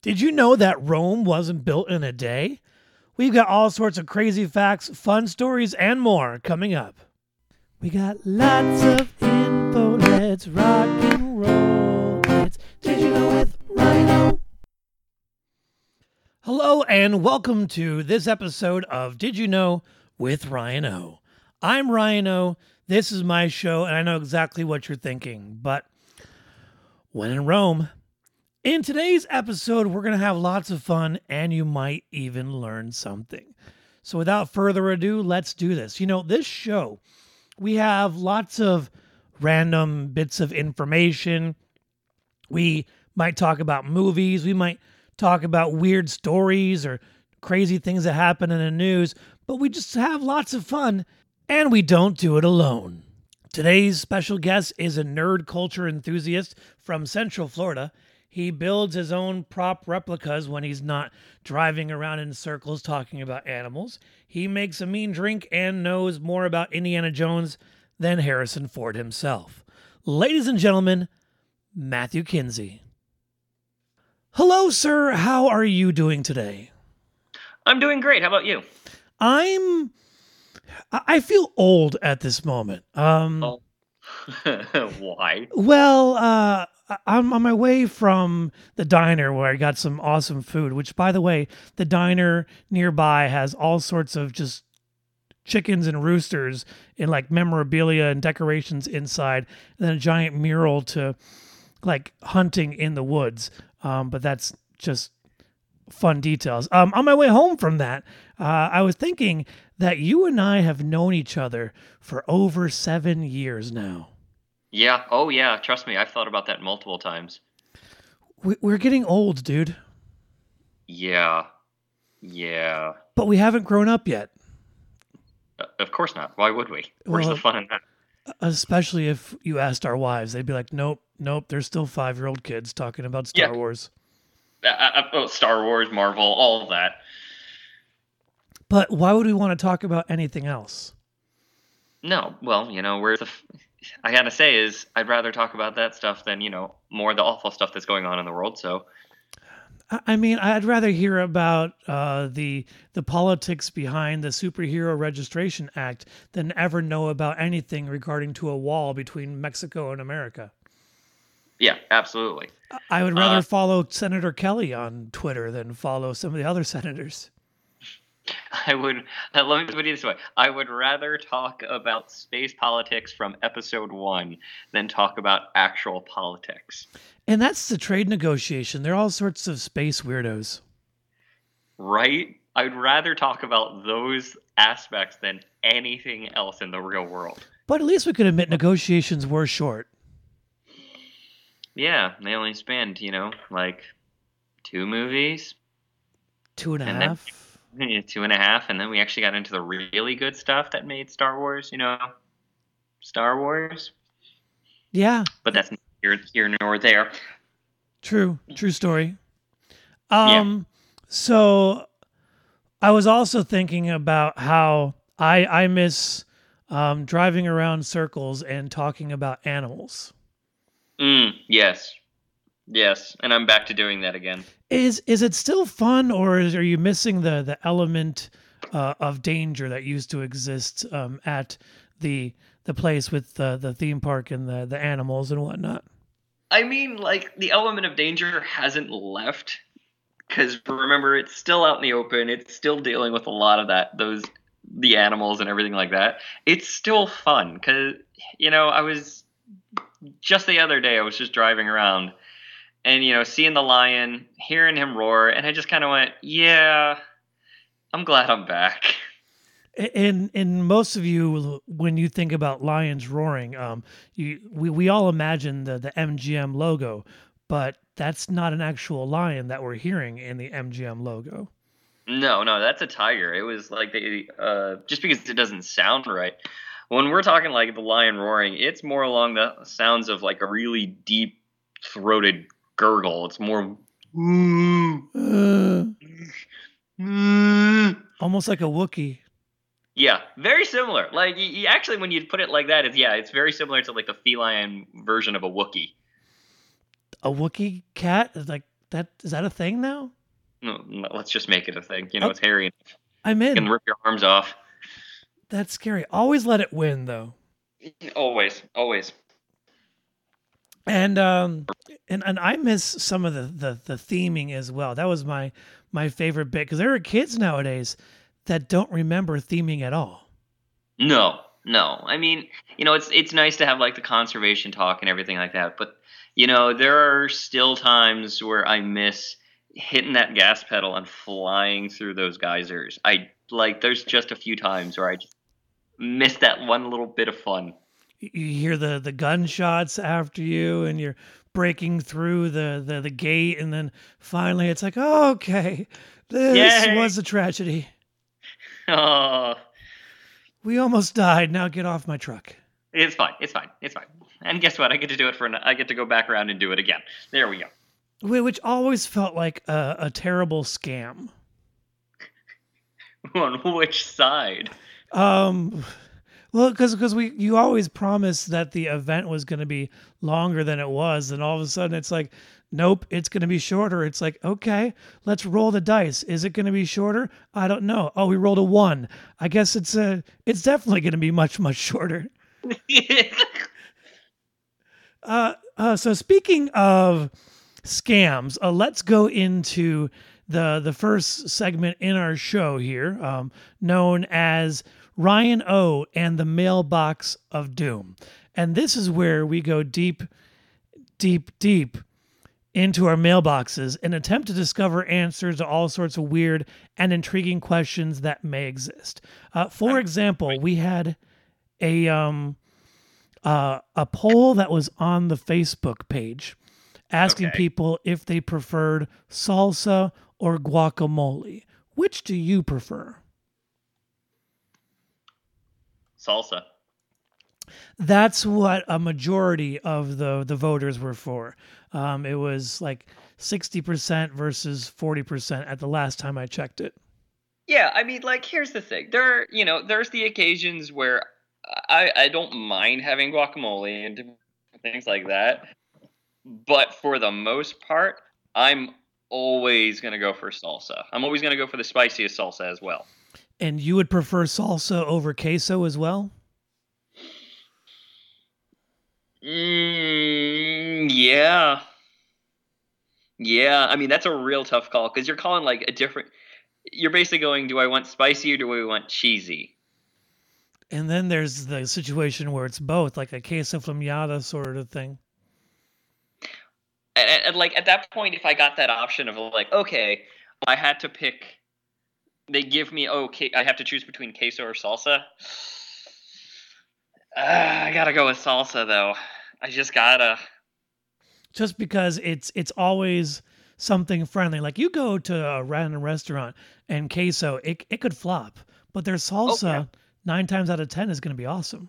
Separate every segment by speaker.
Speaker 1: Did you know that Rome wasn't built in a day? We've got all sorts of crazy facts, fun stories, and more coming up. We got lots of info. Let's rock and roll. It's Did You Know with Rhino. Hello, and welcome to this episode of Did You Know with Ryan O. I'm Ryan O. This is my show, and I know exactly what you're thinking, but when in Rome, in today's episode, we're going to have lots of fun and you might even learn something. So, without further ado, let's do this. You know, this show, we have lots of random bits of information. We might talk about movies, we might talk about weird stories or crazy things that happen in the news, but we just have lots of fun and we don't do it alone. Today's special guest is a nerd culture enthusiast from Central Florida. He builds his own prop replicas when he's not driving around in circles talking about animals. He makes a mean drink and knows more about Indiana Jones than Harrison Ford himself. Ladies and gentlemen, Matthew Kinsey. Hello, sir. How are you doing today?
Speaker 2: I'm doing great. How about you?
Speaker 1: I'm. I feel old at this moment. Um,
Speaker 2: oh. Why?
Speaker 1: Well, uh, I'm on my way from the diner where I got some awesome food, which, by the way, the diner nearby has all sorts of just chickens and roosters and like memorabilia and decorations inside, and then a giant mural to like hunting in the woods. Um, but that's just fun details. Um, on my way home from that, uh, I was thinking that you and I have known each other for over seven years now.
Speaker 2: Yeah. Oh, yeah. Trust me, I've thought about that multiple times.
Speaker 1: We're getting old, dude.
Speaker 2: Yeah. Yeah.
Speaker 1: But we haven't grown up yet.
Speaker 2: Uh, of course not. Why would we? Where's well, the fun in that?
Speaker 1: Especially if you asked our wives, they'd be like, "Nope, nope. They're still five-year-old kids talking about Star yeah. Wars."
Speaker 2: Uh, uh, oh, Star Wars, Marvel, all of that.
Speaker 1: But why would we want to talk about anything else?
Speaker 2: No, well, you know, we're the I gotta say is I'd rather talk about that stuff than you know more the awful stuff that's going on in the world. So,
Speaker 1: I mean, I'd rather hear about uh, the the politics behind the Superhero Registration Act than ever know about anything regarding to a wall between Mexico and America.
Speaker 2: Yeah, absolutely.
Speaker 1: I would rather uh, follow Senator Kelly on Twitter than follow some of the other senators.
Speaker 2: I would let me put it this way: I would rather talk about space politics from episode one than talk about actual politics.
Speaker 1: And that's the trade negotiation. There are all sorts of space weirdos.
Speaker 2: Right? I'd rather talk about those aspects than anything else in the real world.
Speaker 1: But at least we could admit negotiations were short.
Speaker 2: Yeah, they only spanned, you know, like two movies.
Speaker 1: Two and a and half.
Speaker 2: Then, two and a half, and then we actually got into the really good stuff that made Star Wars. You know, Star Wars.
Speaker 1: Yeah,
Speaker 2: but that's here here nor there.
Speaker 1: True, true story. Um, yeah. so I was also thinking about how I I miss um, driving around circles and talking about animals.
Speaker 2: Mm, yes, yes, and I'm back to doing that again.
Speaker 1: Is is it still fun, or is, are you missing the the element uh, of danger that used to exist um, at the the place with the the theme park and the the animals and whatnot?
Speaker 2: I mean, like the element of danger hasn't left because remember, it's still out in the open. It's still dealing with a lot of that those the animals and everything like that. It's still fun because you know I was just the other day I was just driving around and you know seeing the lion hearing him roar and i just kind of went yeah i'm glad i'm back.
Speaker 1: And and most of you when you think about lions roaring um you we, we all imagine the the mgm logo but that's not an actual lion that we're hearing in the mgm logo.
Speaker 2: No no that's a tiger. It was like they uh just because it doesn't sound right. When we're talking like the lion roaring it's more along the sounds of like a really deep throated gurgle. It's more mm.
Speaker 1: almost like a Wookie.
Speaker 2: Yeah, very similar. Like you, you actually, when you put it like that, it's yeah, it's very similar to like the feline version of a Wookie.
Speaker 1: A Wookie cat is like That is that a thing now?
Speaker 2: No, no, let's just make it a thing. You know, it's hairy.
Speaker 1: I'm
Speaker 2: You can rip your arms off.
Speaker 1: That's scary. Always let it win though.
Speaker 2: Always, always.
Speaker 1: And um and and I miss some of the the, the theming as well. That was my my favorite bit because there are kids nowadays that don't remember theming at all.
Speaker 2: No, no. I mean, you know, it's it's nice to have like the conservation talk and everything like that, but you know, there are still times where I miss hitting that gas pedal and flying through those geysers. I like there's just a few times where I just miss that one little bit of fun.
Speaker 1: You hear the the gunshots after you, and you're breaking through the the, the gate, and then finally it's like, oh, okay, this
Speaker 2: Yay.
Speaker 1: was a tragedy.
Speaker 2: Oh,
Speaker 1: We almost died. Now get off my truck.
Speaker 2: it's fine. It's fine. It's fine. And guess what? I get to do it for an, I get to go back around and do it again. There we go.
Speaker 1: Which always felt like a, a terrible scam.
Speaker 2: On which side?
Speaker 1: Um, well, because because we you always promised that the event was going to be longer than it was, and all of a sudden it's like, nope, it's going to be shorter. It's like, okay, let's roll the dice. Is it going to be shorter? I don't know. Oh, we rolled a one. I guess it's a it's definitely going to be much much shorter. Uh, uh, so speaking of scams, uh, let's go into the the first segment in our show here, um, known as Ryan O and the Mailbox of Doom, and this is where we go deep, deep, deep into our mailboxes and attempt to discover answers to all sorts of weird and intriguing questions that may exist. Uh, for example, we had a um, uh, a poll that was on the Facebook page asking
Speaker 2: Okay.
Speaker 1: people if they preferred salsa or guacamole. Which do you prefer?
Speaker 2: Salsa.
Speaker 1: That's what a majority of the the voters were for. Um, it was like sixty percent versus forty percent at the last time I checked it.
Speaker 2: Yeah, I mean, like, here's the thing. There, you know, there's the occasions where I, I don't mind having guacamole and things like that. But for the most part, I'm always going to go for salsa. I'm always going to go for the spiciest salsa as well.
Speaker 1: And you would prefer salsa over queso as well?
Speaker 2: Mm, yeah. Yeah, I mean, that's a real tough call because you're calling like a different. You're basically going, do I want spicy or do I want cheesy?
Speaker 1: And then there's the situation where it's both, like a queso flameado sort of thing.
Speaker 2: and, and like at that point if i got that option of like okay i had to pick they give me okay i have to choose between queso or salsa uh, i gotta go with salsa though i just gotta
Speaker 1: just because it's it's always something friendly. Like you go to a random restaurant and queso, it it could flop, but their salsa
Speaker 2: yeah.
Speaker 1: nine times out of ten is to be awesome.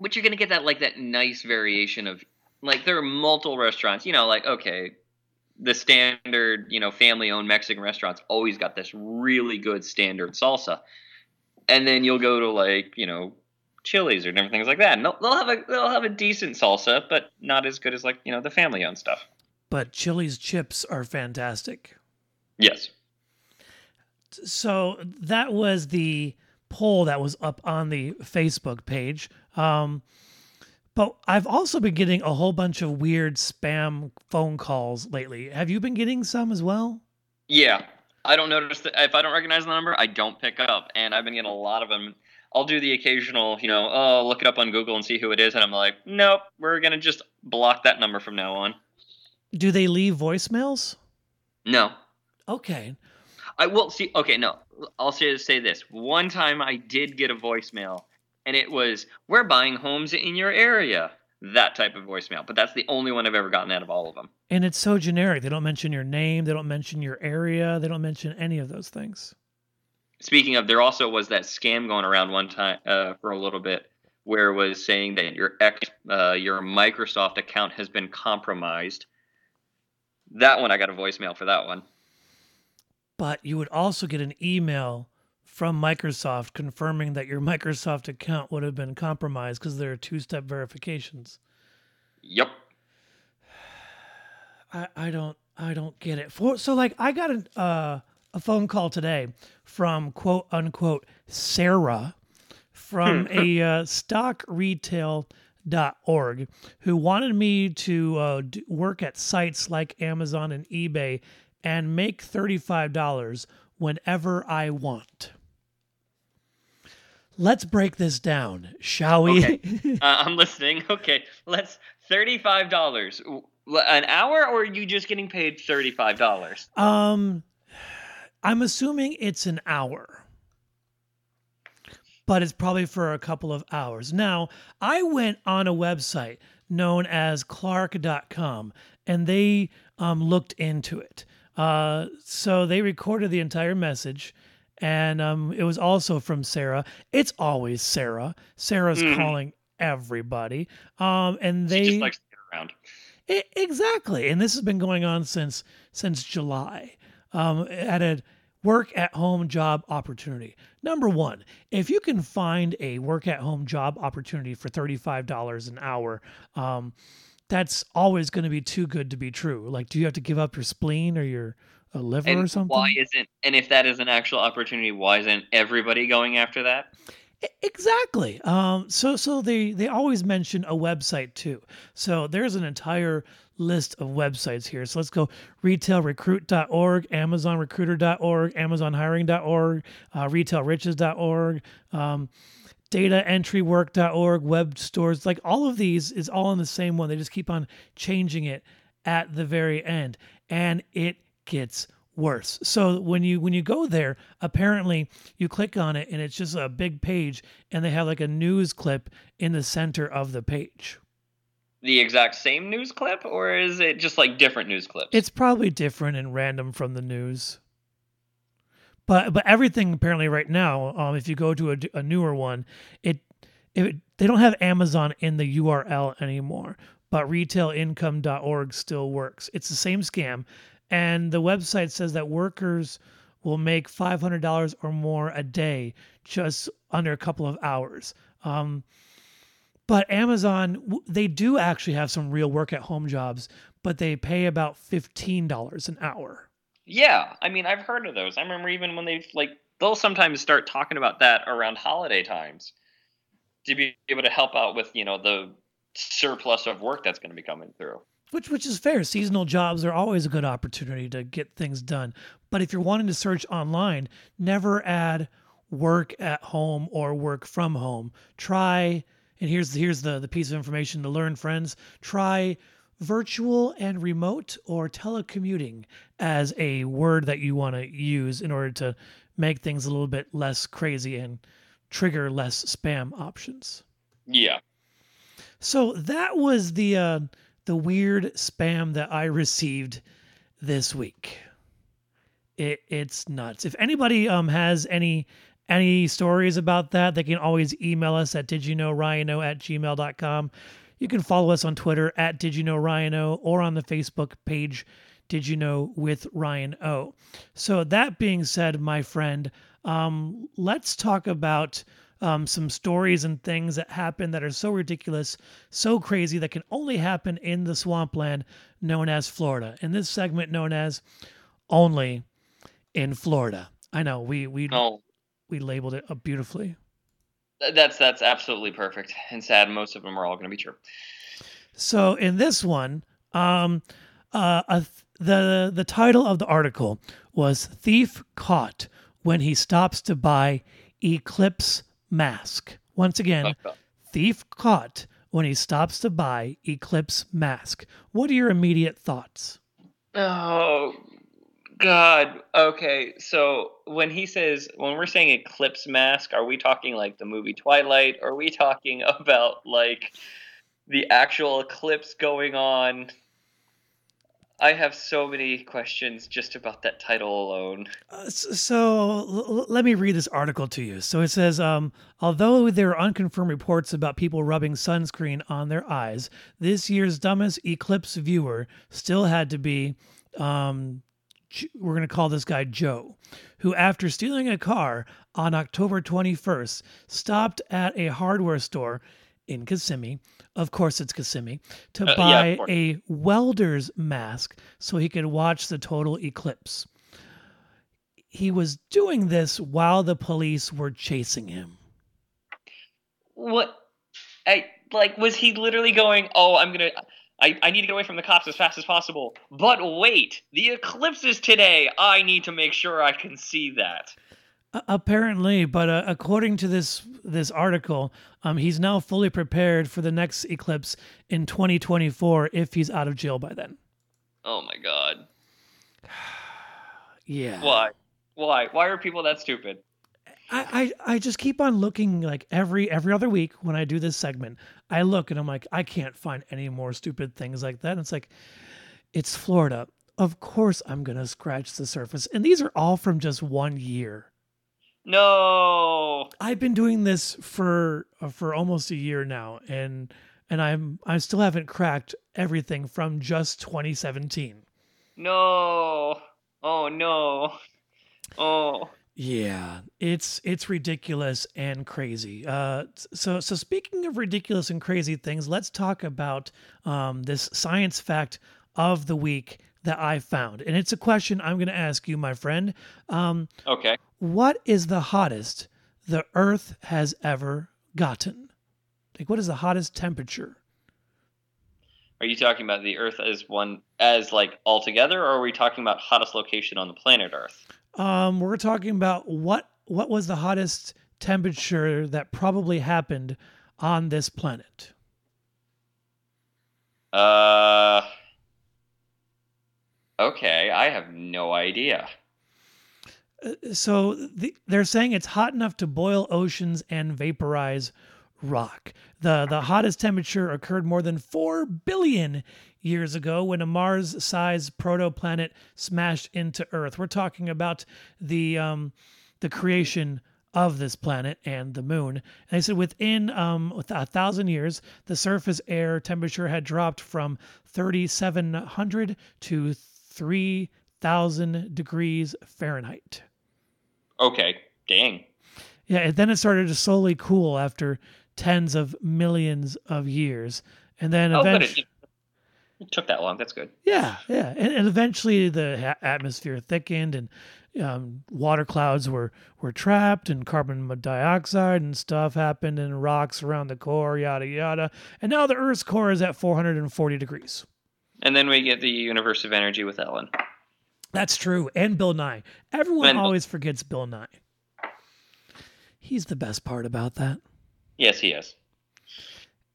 Speaker 2: but you're gonna get that like that nice variation of like there are multiple restaurants you know like okay the standard you know family owned mexican restaurants always got this really good standard salsa and then you'll go to like you know chili's or different things like that and they'll, they'll have a they'll have a decent salsa but not as good as like you know the family owned stuff
Speaker 1: But Chili's chips are fantastic.
Speaker 2: yes
Speaker 1: So that was the poll that was up on the Facebook page. Um, but I've also been getting a whole bunch of weird spam phone calls lately. Have you been getting some as well?
Speaker 2: yeah i don't notice that if i don't recognize the number i don't pick up and i've been getting a lot of them i'll do the occasional you know oh look it up on google and see who it is and i'm like nope we're gonna just block that number from now on
Speaker 1: Do they leave voicemails?
Speaker 2: no
Speaker 1: Okay.
Speaker 2: I will see. Okay, no, I'll say say this. One time I did get a voicemail, and it was, "We're buying homes in your area." That type of voicemail, but that's the only one I've ever gotten out of all of them.
Speaker 1: And it's so generic. They don't mention your name, they don't mention your area, they don't mention any of those things.
Speaker 2: Speaking of, there also was that scam going around one time uh, for a little bit, where it was saying that your ex, uh, your Microsoft account has been compromised. That one, I got a voicemail for that one.
Speaker 1: But you would also get an email from Microsoft confirming that your Microsoft account would have been compromised because there are two step verifications.
Speaker 2: Yep.
Speaker 1: I, I don't I don't get it. For so like I got a uh, a phone call today from quote unquote Sarah from a uh, stock retail dot org who wanted me to uh, d- work at sites like Amazon and eBay and make $35 whenever I want. Let's break this down, shall we?
Speaker 2: Okay. Uh, I'm listening. Okay, let's thirty-five dollars an hour, or are you just getting paid thirty-five dollars?
Speaker 1: um, I'm assuming it's an hour, but it's probably for a couple of hours. Now, I went on a website known as Clark.com, and they um, looked into it. Uh, so they recorded the entire message and um, it was also from Sarah. It's always Sarah. Sarah's
Speaker 2: Mhm.
Speaker 1: calling everybody, um, and
Speaker 2: She
Speaker 1: they
Speaker 2: just likes to get around.
Speaker 1: I- exactly, and this has been going on since since July. Um, at a work at home job opportunity. Number one, if you can find a work at home job opportunity for thirty five dollars an hour, um, that's always going to be too good to be true. Like, do you have to give up your spleen or your uh, liver or something?
Speaker 2: why isn't? And if that is an actual opportunity, why isn't everybody going after that?
Speaker 1: Exactly. Um, so so they they always mention a website too. So there's an entire list of websites here. So let's go retailrecruit.org, amazonrecruiter.org, amazonhiring.org, uh, retailriches.org, um, dataentrywork.org, web stores. Like all of these is all in the same one. They just keep on changing it at the very end, and it gets worse. So when you when you go there, apparently you click on it and it's just a big page and they have like a news clip in the center of the page.
Speaker 2: The exact same news clip, or is it just like different news clips?
Speaker 1: It's probably different and random from the news. But but everything apparently right now, um, if you go to a newer one, it, it they don't have Amazon in the URL anymore, but retailincome.org still works. It's the same scam, and the website says that workers will make five hundred dollars or more a day just under a couple of hours. Um, but Amazon, they do actually have some real work at home jobs, but they pay about fifteen dollars an hour.
Speaker 2: yeah, I mean, I've heard of those. I remember even when they like they'll sometimes start talking about that around holiday times to be able to help out with you know the surplus of work that's going to be coming through.
Speaker 1: Which which is fair. Seasonal jobs are always a good opportunity to get things done. But if you're wanting to search online, never add work at home or work from home. Try and here's here's the the piece of information to learn, friends. Try virtual and remote or telecommuting as a word that you want to use in order to make things a little bit less crazy and trigger less spam options.
Speaker 2: Yeah.
Speaker 1: So that was the uh, the weird spam that I received this week. It it's nuts. If anybody um has any any stories about that, they can always email us at did you at gmail.com. You can follow us on Twitter at did you know Ryano or on the Facebook page did you know with Ryan O. So that being said, my friend, um, let's talk about um, some stories and things that happen that are so ridiculous, so crazy that can only happen in the swampland known as Florida. In this segment known as only in Florida. I know we we
Speaker 2: No,
Speaker 1: we labeled it up beautifully.
Speaker 2: that's that's absolutely perfect and sad. Most of them are all going to be true.
Speaker 1: So in this one, um, uh, th- the the title of the article was "Thief Caught When He Stops to Buy Eclipse Mask." Once again, thief caught when he stops to buy Eclipse Mask. What are your immediate thoughts?
Speaker 2: Oh God. Okay, so when he says when we're saying eclipse mask, are we talking like the movie Twilight? Or are we talking about like the actual eclipse going on? I have so many questions just about that title alone.
Speaker 1: Uh, so l- let me read this article to you. So it says, um, although there are unconfirmed reports about people rubbing sunscreen on their eyes, this year's dumbest eclipse viewer still had to be, um, we're going to call this guy Joe, who, after stealing a car on October 21st, stopped at a hardware store in Kissimmee, of course it's Kissimmee, to
Speaker 2: Uh,
Speaker 1: buy
Speaker 2: course.
Speaker 1: a welder's mask so he could watch the total eclipse. He was doing this while the police were chasing him.
Speaker 2: What? I like. Was he literally going? Oh, I'm gonna. I, I need to get away from the cops as fast as possible. But wait, the eclipse is today. I need to make sure I can see that.
Speaker 1: Apparently, but uh, according to this this article, um, he's now fully prepared for the next eclipse in 2024 if he's out of jail by then.
Speaker 2: Oh my god.
Speaker 1: Yeah.
Speaker 2: Why? Why? Why are people that stupid?
Speaker 1: I, I I just keep on looking like every every other week when I do this segment, I look and I'm like, I can't find any more stupid things like that. And it's like, it's Florida. Of course I'm gonna scratch the surface. And these are all from just one year.
Speaker 2: No.
Speaker 1: I've been doing this for uh, for almost a year now, and and I'm I still haven't cracked everything from just 2017.
Speaker 2: No. Oh no. Oh.
Speaker 1: Yeah, it's it's ridiculous and crazy. Uh, so so speaking of ridiculous and crazy things, let's talk about um, this science fact of the week that I found, and it's a question I'm going to ask you, my friend. Um,
Speaker 2: Okay.
Speaker 1: what is the hottest the Earth has ever gotten? Like, what is the hottest temperature?
Speaker 2: Are you talking about the Earth as one as like altogether, or are we talking about hottest location on the planet Earth?
Speaker 1: Um, we're talking about what what was the hottest temperature that probably happened on this planet.
Speaker 2: Uh. Okay, I have no idea.
Speaker 1: so the, they're saying it's hot enough to boil oceans and vaporize rock. The the hottest temperature occurred more than 4 billion years ago when a Mars-sized protoplanet smashed into Earth. We're talking about the um, the creation of this planet and the moon. And they said within um, a thousand years, the surface air temperature had dropped from 3,700 to 3,000 degrees Fahrenheit.
Speaker 2: Okay, dang.
Speaker 1: Yeah, and then it started to slowly cool after tens of millions of years, and then
Speaker 2: Oh,
Speaker 1: eventually,
Speaker 2: It, it took that long. That's good.
Speaker 1: yeah, yeah, and, and eventually the atmosphere thickened, and um, water clouds were were trapped, and carbon dioxide and stuff happened, and rocks around the core, yada yada, and now the Earth's core is at 440 degrees.
Speaker 2: And then we get the universe of energy with Ellen.
Speaker 1: That's true, and Bill Nye. Everyone
Speaker 2: And-
Speaker 1: always forgets Bill Nye. He's the best part about that.
Speaker 2: Yes, he is.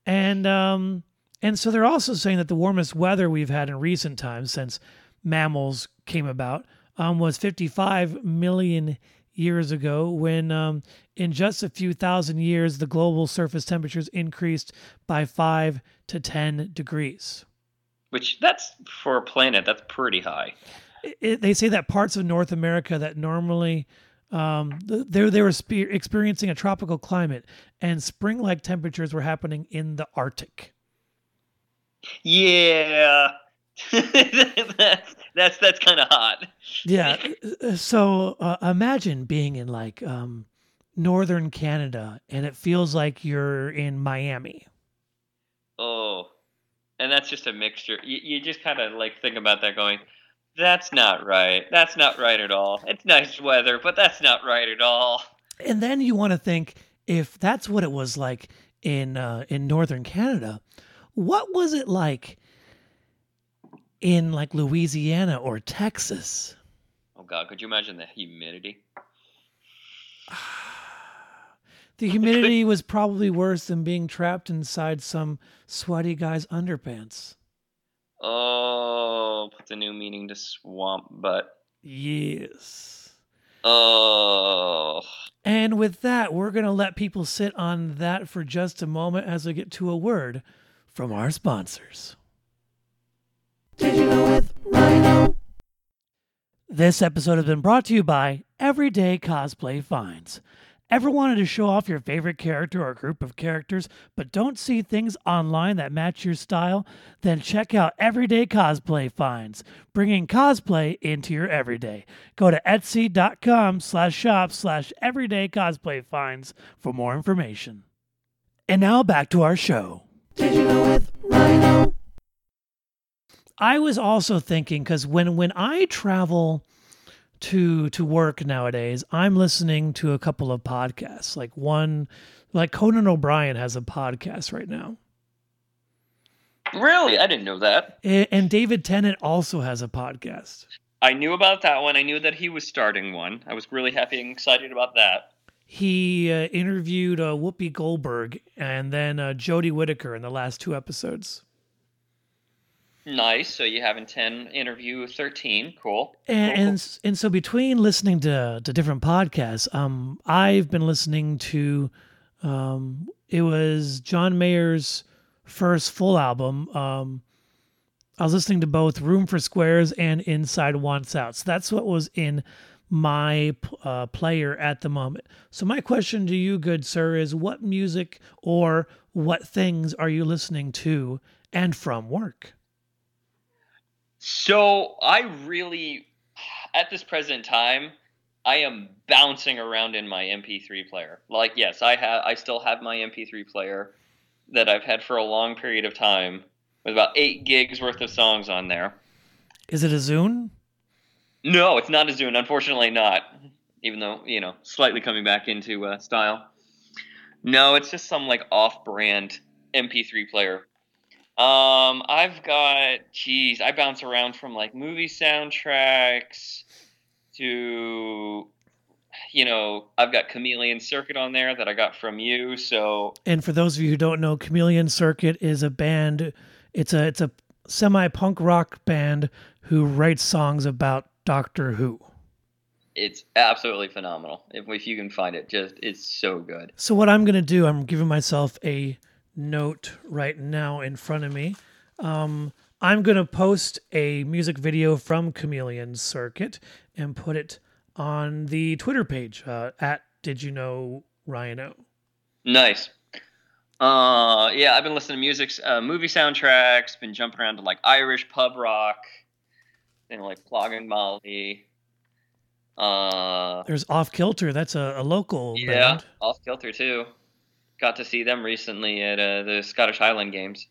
Speaker 1: And um and so they're also saying that the warmest weather we've had in recent times since mammals came about um, was 55 million years ago when um, in just a few thousand years the global surface temperatures increased by 5 to 10 degrees.
Speaker 2: Which that's for a planet. That's pretty high.
Speaker 1: It- it- they say that parts of North America that normally um, th- they they were spe- experiencing a tropical climate and spring-like temperatures were happening in the Arctic.
Speaker 2: Yeah. that's that's that's kind of hot.
Speaker 1: Yeah. uh, So uh, imagine being in like um, northern Canada and it feels like you're in Miami.
Speaker 2: Oh, and that's just a mixture. You, you just kind of like think about that, going, "That's not right. That's not right at all. It's nice weather, but that's not right at all."
Speaker 1: And then you want to think if that's what it was like in uh, in northern Canada, what was it like in like Louisiana or Texas?
Speaker 2: Oh God, could you imagine the humidity?
Speaker 1: The humidity was probably worse than being trapped inside some sweaty guy's underpants.
Speaker 2: Oh, puts a new meaning to swamp butt.
Speaker 1: Yes.
Speaker 2: Oh,
Speaker 1: And with that, we're going to let people sit on that for just a moment as we get to a word from our sponsors. Did you know with Rhino? This episode has been brought to you by Everyday Cosplay Finds. Ever wanted to show off your favorite character or group of characters, but don't see things online that match your style? Then check out Everyday Cosplay Finds, bringing cosplay into your everyday. Go to etsy.com slash shop slash everyday cosplay finds for more information. And now back to our show. Did you know with Rhino? I was also thinking because when when I travel to to work nowadays, I'm listening to a couple of podcasts. Like one, like Conan O'Brien has a podcast right now.
Speaker 2: Really, I didn't know that.
Speaker 1: A- And David Tennant also has a podcast.
Speaker 2: I knew about that one. I knew that he was starting one. I was really happy and excited about that.
Speaker 1: He uh, interviewed uh, Whoopi Goldberg and then uh, Jodie Whittaker in the last two episodes.
Speaker 2: Nice. So you have in ten interview thirteen. Cool.
Speaker 1: And,
Speaker 2: Cool,
Speaker 1: and and so between listening to to different podcasts, um, I've been listening to, um, it was John Mayer's first full album. Um, I was listening to both Room for Squares and Inside Wants Out. So that's what was in my uh, player at the moment. So my question to you, good sir, is what music or what things are you listening to and from work?
Speaker 2: So I really, at this present time, I am bouncing around in my MP3 player. Like, yes, I have. I still have my MP3 player that I've had for a long period of time, with about eight gigs worth of songs on there.
Speaker 1: Is it a Zune?
Speaker 2: No, it's not a Zune. Unfortunately, not. Even though you know, slightly coming back into uh, style. No, it's just some like off-brand MP3 player. Um, I've got, geez, I bounce around from like movie soundtracks to, you know, I've got Chameleon Circuit on there that I got from you. So
Speaker 1: And for those of you who don't know, Chameleon Circuit is a band. It's a it's a semi punk rock band who writes songs about Doctor Who.
Speaker 2: it's absolutely phenomenal. If, if you can find it, just it's so good.
Speaker 1: So what I'm gonna do, I'm giving myself a note right now in front of me. Um, I'm gonna post a music video from Chameleon Circuit and put it on the Twitter page uh, at Did You Know Ryan O.
Speaker 2: Nice. Uh, yeah, I've been listening to music, uh, movie soundtracks. Been jumping around to like Irish pub rock, know, like Flogging Molly. Uh,
Speaker 1: There's Off Kilter. That's a, a local
Speaker 2: yeah,
Speaker 1: band.
Speaker 2: Off Kilter too. Got to see them recently at uh, the Scottish Highland Games.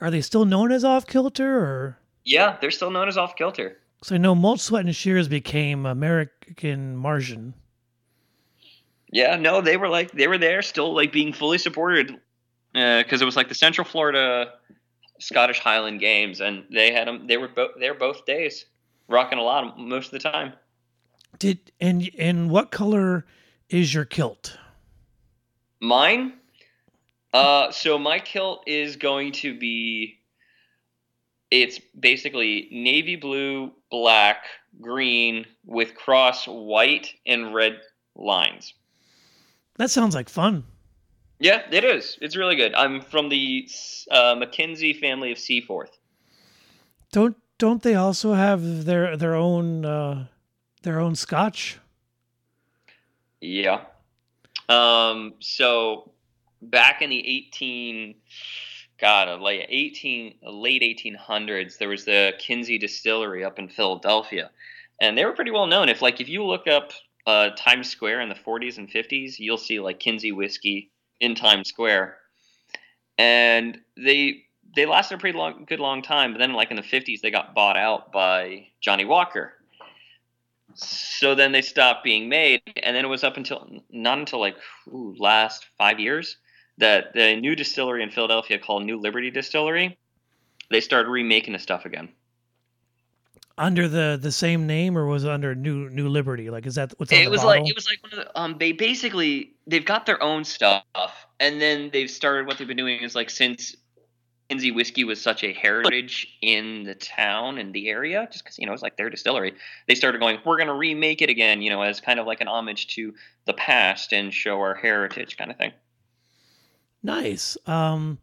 Speaker 1: Are they still known as Off Kilter or?
Speaker 2: Yeah, they're still known as Off Kilter.
Speaker 1: So I know Mulch, Sweat, and Shears became American Martian.
Speaker 2: Yeah, no, they were like they were there, still like being fully supported, because it was like the Central Florida Scottish Highland Games, and they had them. They were both there both days, rocking a lot most of the time.
Speaker 1: Did and and what color is your kilt?
Speaker 2: Mine, uh, so my kilt is going to be. It's basically navy blue, black, green with cross white and red lines.
Speaker 1: That sounds like fun.
Speaker 2: Yeah, it is. It's really good. I'm from the uh, Mackenzie family of Seaforth.
Speaker 1: Don't don't they also have their their own uh, their own scotch?
Speaker 2: Yeah. Um. So back in the eighteen, God, uh, like eighteen, late eighteen hundreds, there was the Kinsey Distillery up in Philadelphia, and they were pretty well known. If like if you look up uh, Times Square in the forties and fifties, you'll see like Kinsey whiskey in Times Square, and they they lasted a pretty long, good long time. But then, like in the fifties, they got bought out by Johnnie Walker. So then they stopped being made, and then it was up until not until like ooh, last five years that the new distillery in Philadelphia called New Liberty Distillery, they started remaking the stuff again.
Speaker 1: Under the the same name, or was it under New New Liberty? Like, is that what's on
Speaker 2: It
Speaker 1: the
Speaker 2: was
Speaker 1: bottle?
Speaker 2: like it was like one of the um they basically they've got their own stuff, and then they've started what they've been doing is like since Kinsey whiskey was such a heritage in the town and the area, just because you know it's like their distillery, they started going, we're going to remake it again, you know, as kind of like an homage to the past and show our heritage, kind of thing.
Speaker 1: Nice. Um,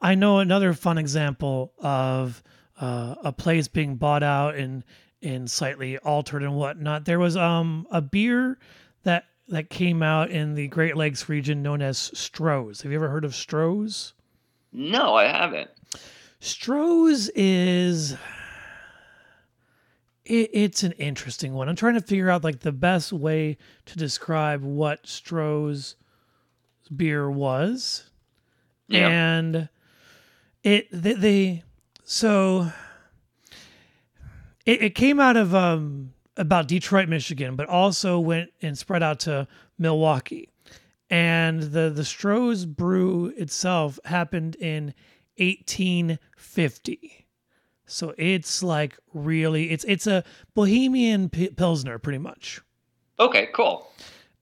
Speaker 1: I- know another fun example of uh, a place being bought out and and slightly altered and whatnot. There was um a beer that that came out in the Great Lakes region known as Stroh's. Have you ever heard of Stroh's?
Speaker 2: No, I haven't.
Speaker 1: Stroh's is it, it's an interesting one. I'm trying to figure out like the best way to describe what Stroh's beer was.
Speaker 2: Yeah.
Speaker 1: and it they, they so it, it came out of um about Detroit, Michigan, but also went and spread out to Milwaukee. And the the Stroh's brew itself happened in 1850. So it's like really it's it's a Bohemian P- Pilsner pretty much.
Speaker 2: Okay, cool.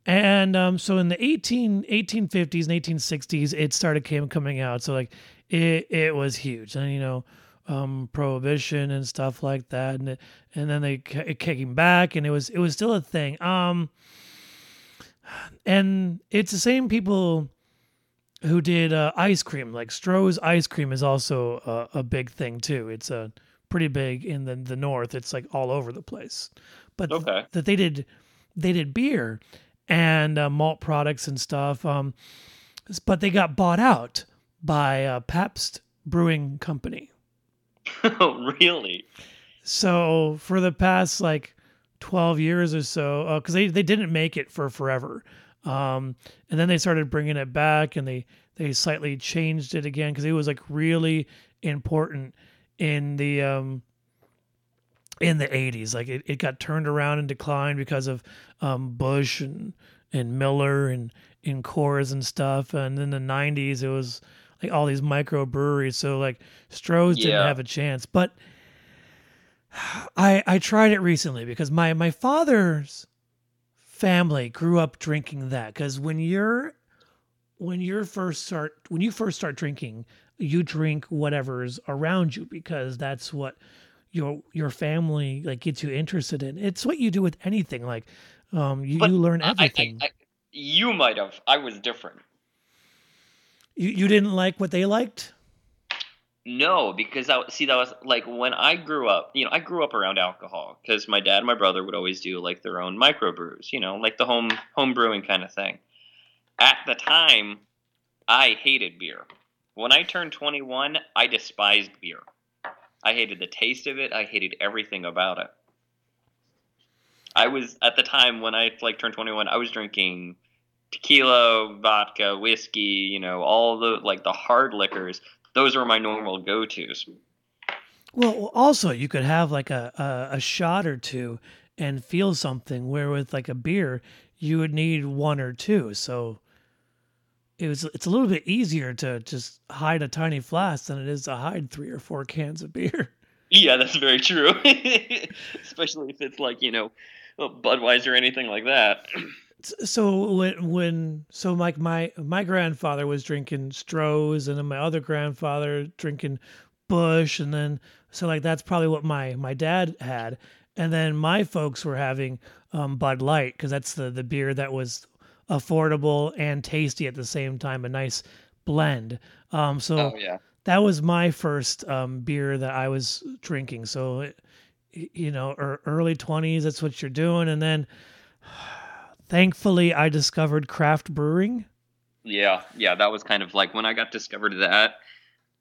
Speaker 1: And um, so in the 18, 1850s and 1860s, it started came coming out. So like it it was huge, and you know, um, prohibition and stuff like that, and it, and then they it came back, and it was it was still a thing. Um, and it's the same people who did uh, ice cream. Like Stroh's ice cream is also a, a big thing too. It's a uh, pretty big in the the north. It's like all over the place. But th- that they did they did beer and uh, malt products and stuff. Um, but they got bought out by uh, Pabst Brewing Company.
Speaker 2: Oh, really?
Speaker 1: So for the past like 12 years or so, because they, they didn't make it for forever. Um, and then they started bringing it back and they, they slightly changed it again because it was like really important in the um, in the 80s. Like it, it got turned around and declined because of um, Busch and, and Miller and, and Coors and stuff. And in the 90s, it was like all these micro breweries. So like Stroh's didn't have a chance. But I I tried it recently because my my father's family grew up drinking that because when you're when you're first start when you first start drinking you drink whatever's around you because that's what your your family like gets you interested in it's what you do with anything like um you, you learn
Speaker 2: I- I-
Speaker 1: everything
Speaker 2: I- you might have. I was different.
Speaker 1: you, you didn't like what they liked
Speaker 2: No, because I see that was like when I grew up. You know, I grew up around alcohol because my dad and my brother would always do like their own microbrews. You know, like the home home brewing kind of thing. At the time, I hated beer. When I turned 21, I despised beer. I hated the taste of it. I hated everything about it. I was at the time when I like turned 21, I was drinking tequila, vodka, whiskey, you know, all the like the hard liquors. Those were my normal go-tos.
Speaker 1: Well, also you could have like a, a a shot or two and feel something. Where with like a beer, you would need one or two. So it was it's a little bit easier to just hide a tiny flask than it is to hide three or four cans of beer.
Speaker 2: Yeah, that's very true. Especially if it's like, you know, Budweiser or anything like that.
Speaker 1: So when when so like my my grandfather was drinking Stroh's and then my other grandfather drinking Busch and then so like that's probably what my my dad had and then my folks were having um, Bud Light because that's the the beer that was affordable and tasty at the same time a nice blend. Um, so
Speaker 2: Oh yeah.
Speaker 1: that was my first um, beer that I was drinking. So, you know, er, early 20s, that's what you're doing. And then thankfully, I discovered craft brewing.
Speaker 2: Yeah, yeah, that was kind of like when I got discovered that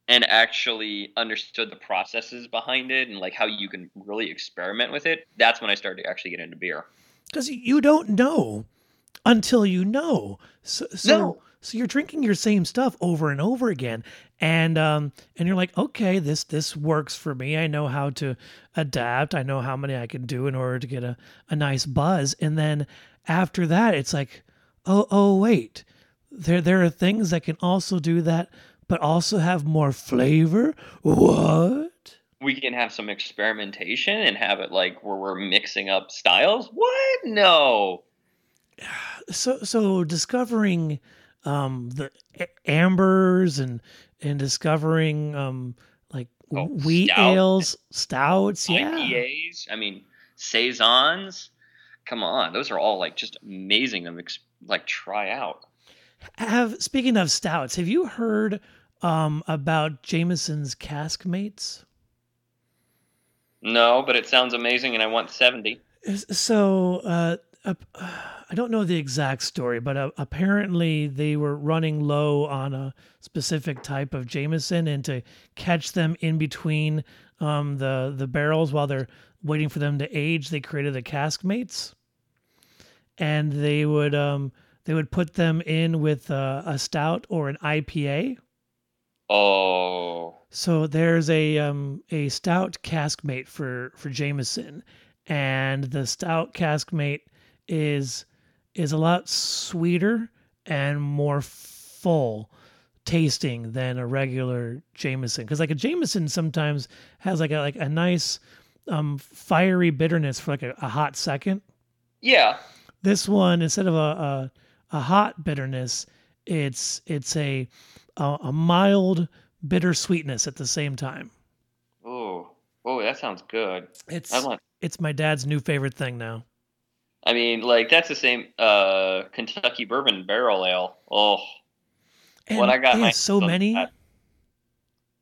Speaker 2: and actually understood the processes behind it and like how you can really experiment with it. That's when I started to actually get into beer.
Speaker 1: Because you don't know until you know. So, so,
Speaker 2: No.
Speaker 1: so you're drinking your same stuff over and over again, and um, and you're like, okay, this this works for me. I know how to adapt. I know how many I can do in order to get a, a nice buzz. And then after that, it's like, oh oh wait, there there are things that can also do that, but also have more flavor. What?
Speaker 2: We can have some experimentation and have it like where we're mixing up styles. What? No.
Speaker 1: So so discovering um the ambers and and discovering um like
Speaker 2: Oh,
Speaker 1: wheat
Speaker 2: stout.
Speaker 1: ales stouts yeah
Speaker 2: IPAs, I mean, saisons. Come on, those are all like just amazing to mix, like try out.
Speaker 1: have speaking of stouts have you heard um about jameson's cask mates
Speaker 2: No, but it sounds amazing, and I want seventy.
Speaker 1: so uh ap- I don't know the exact story, but uh, apparently they were running low on a specific type of Jameson, and to catch them in between um, the the barrels while they're waiting for them to age, they created the cask mates, and they would um, they would put them in with uh, a stout or an IPA,
Speaker 2: Oh.
Speaker 1: So there's a um a stout cask mate for for Jameson, and the stout cask mate is is a lot sweeter and more full tasting than a regular Jameson. Because like a Jameson sometimes has like a like a nice um fiery bitterness for like a, a hot second.
Speaker 2: Yeah.
Speaker 1: This one instead of a a, a hot bitterness, it's it's a, a a mild bitter sweetness at the same time.
Speaker 2: Oh. Oh, that sounds good.
Speaker 1: It's it's my dad's new favorite thing now.
Speaker 2: I mean, like that's the same uh Kentucky bourbon barrel ale. Oh.
Speaker 1: And
Speaker 2: What I got
Speaker 1: they
Speaker 2: my
Speaker 1: so many.
Speaker 2: that.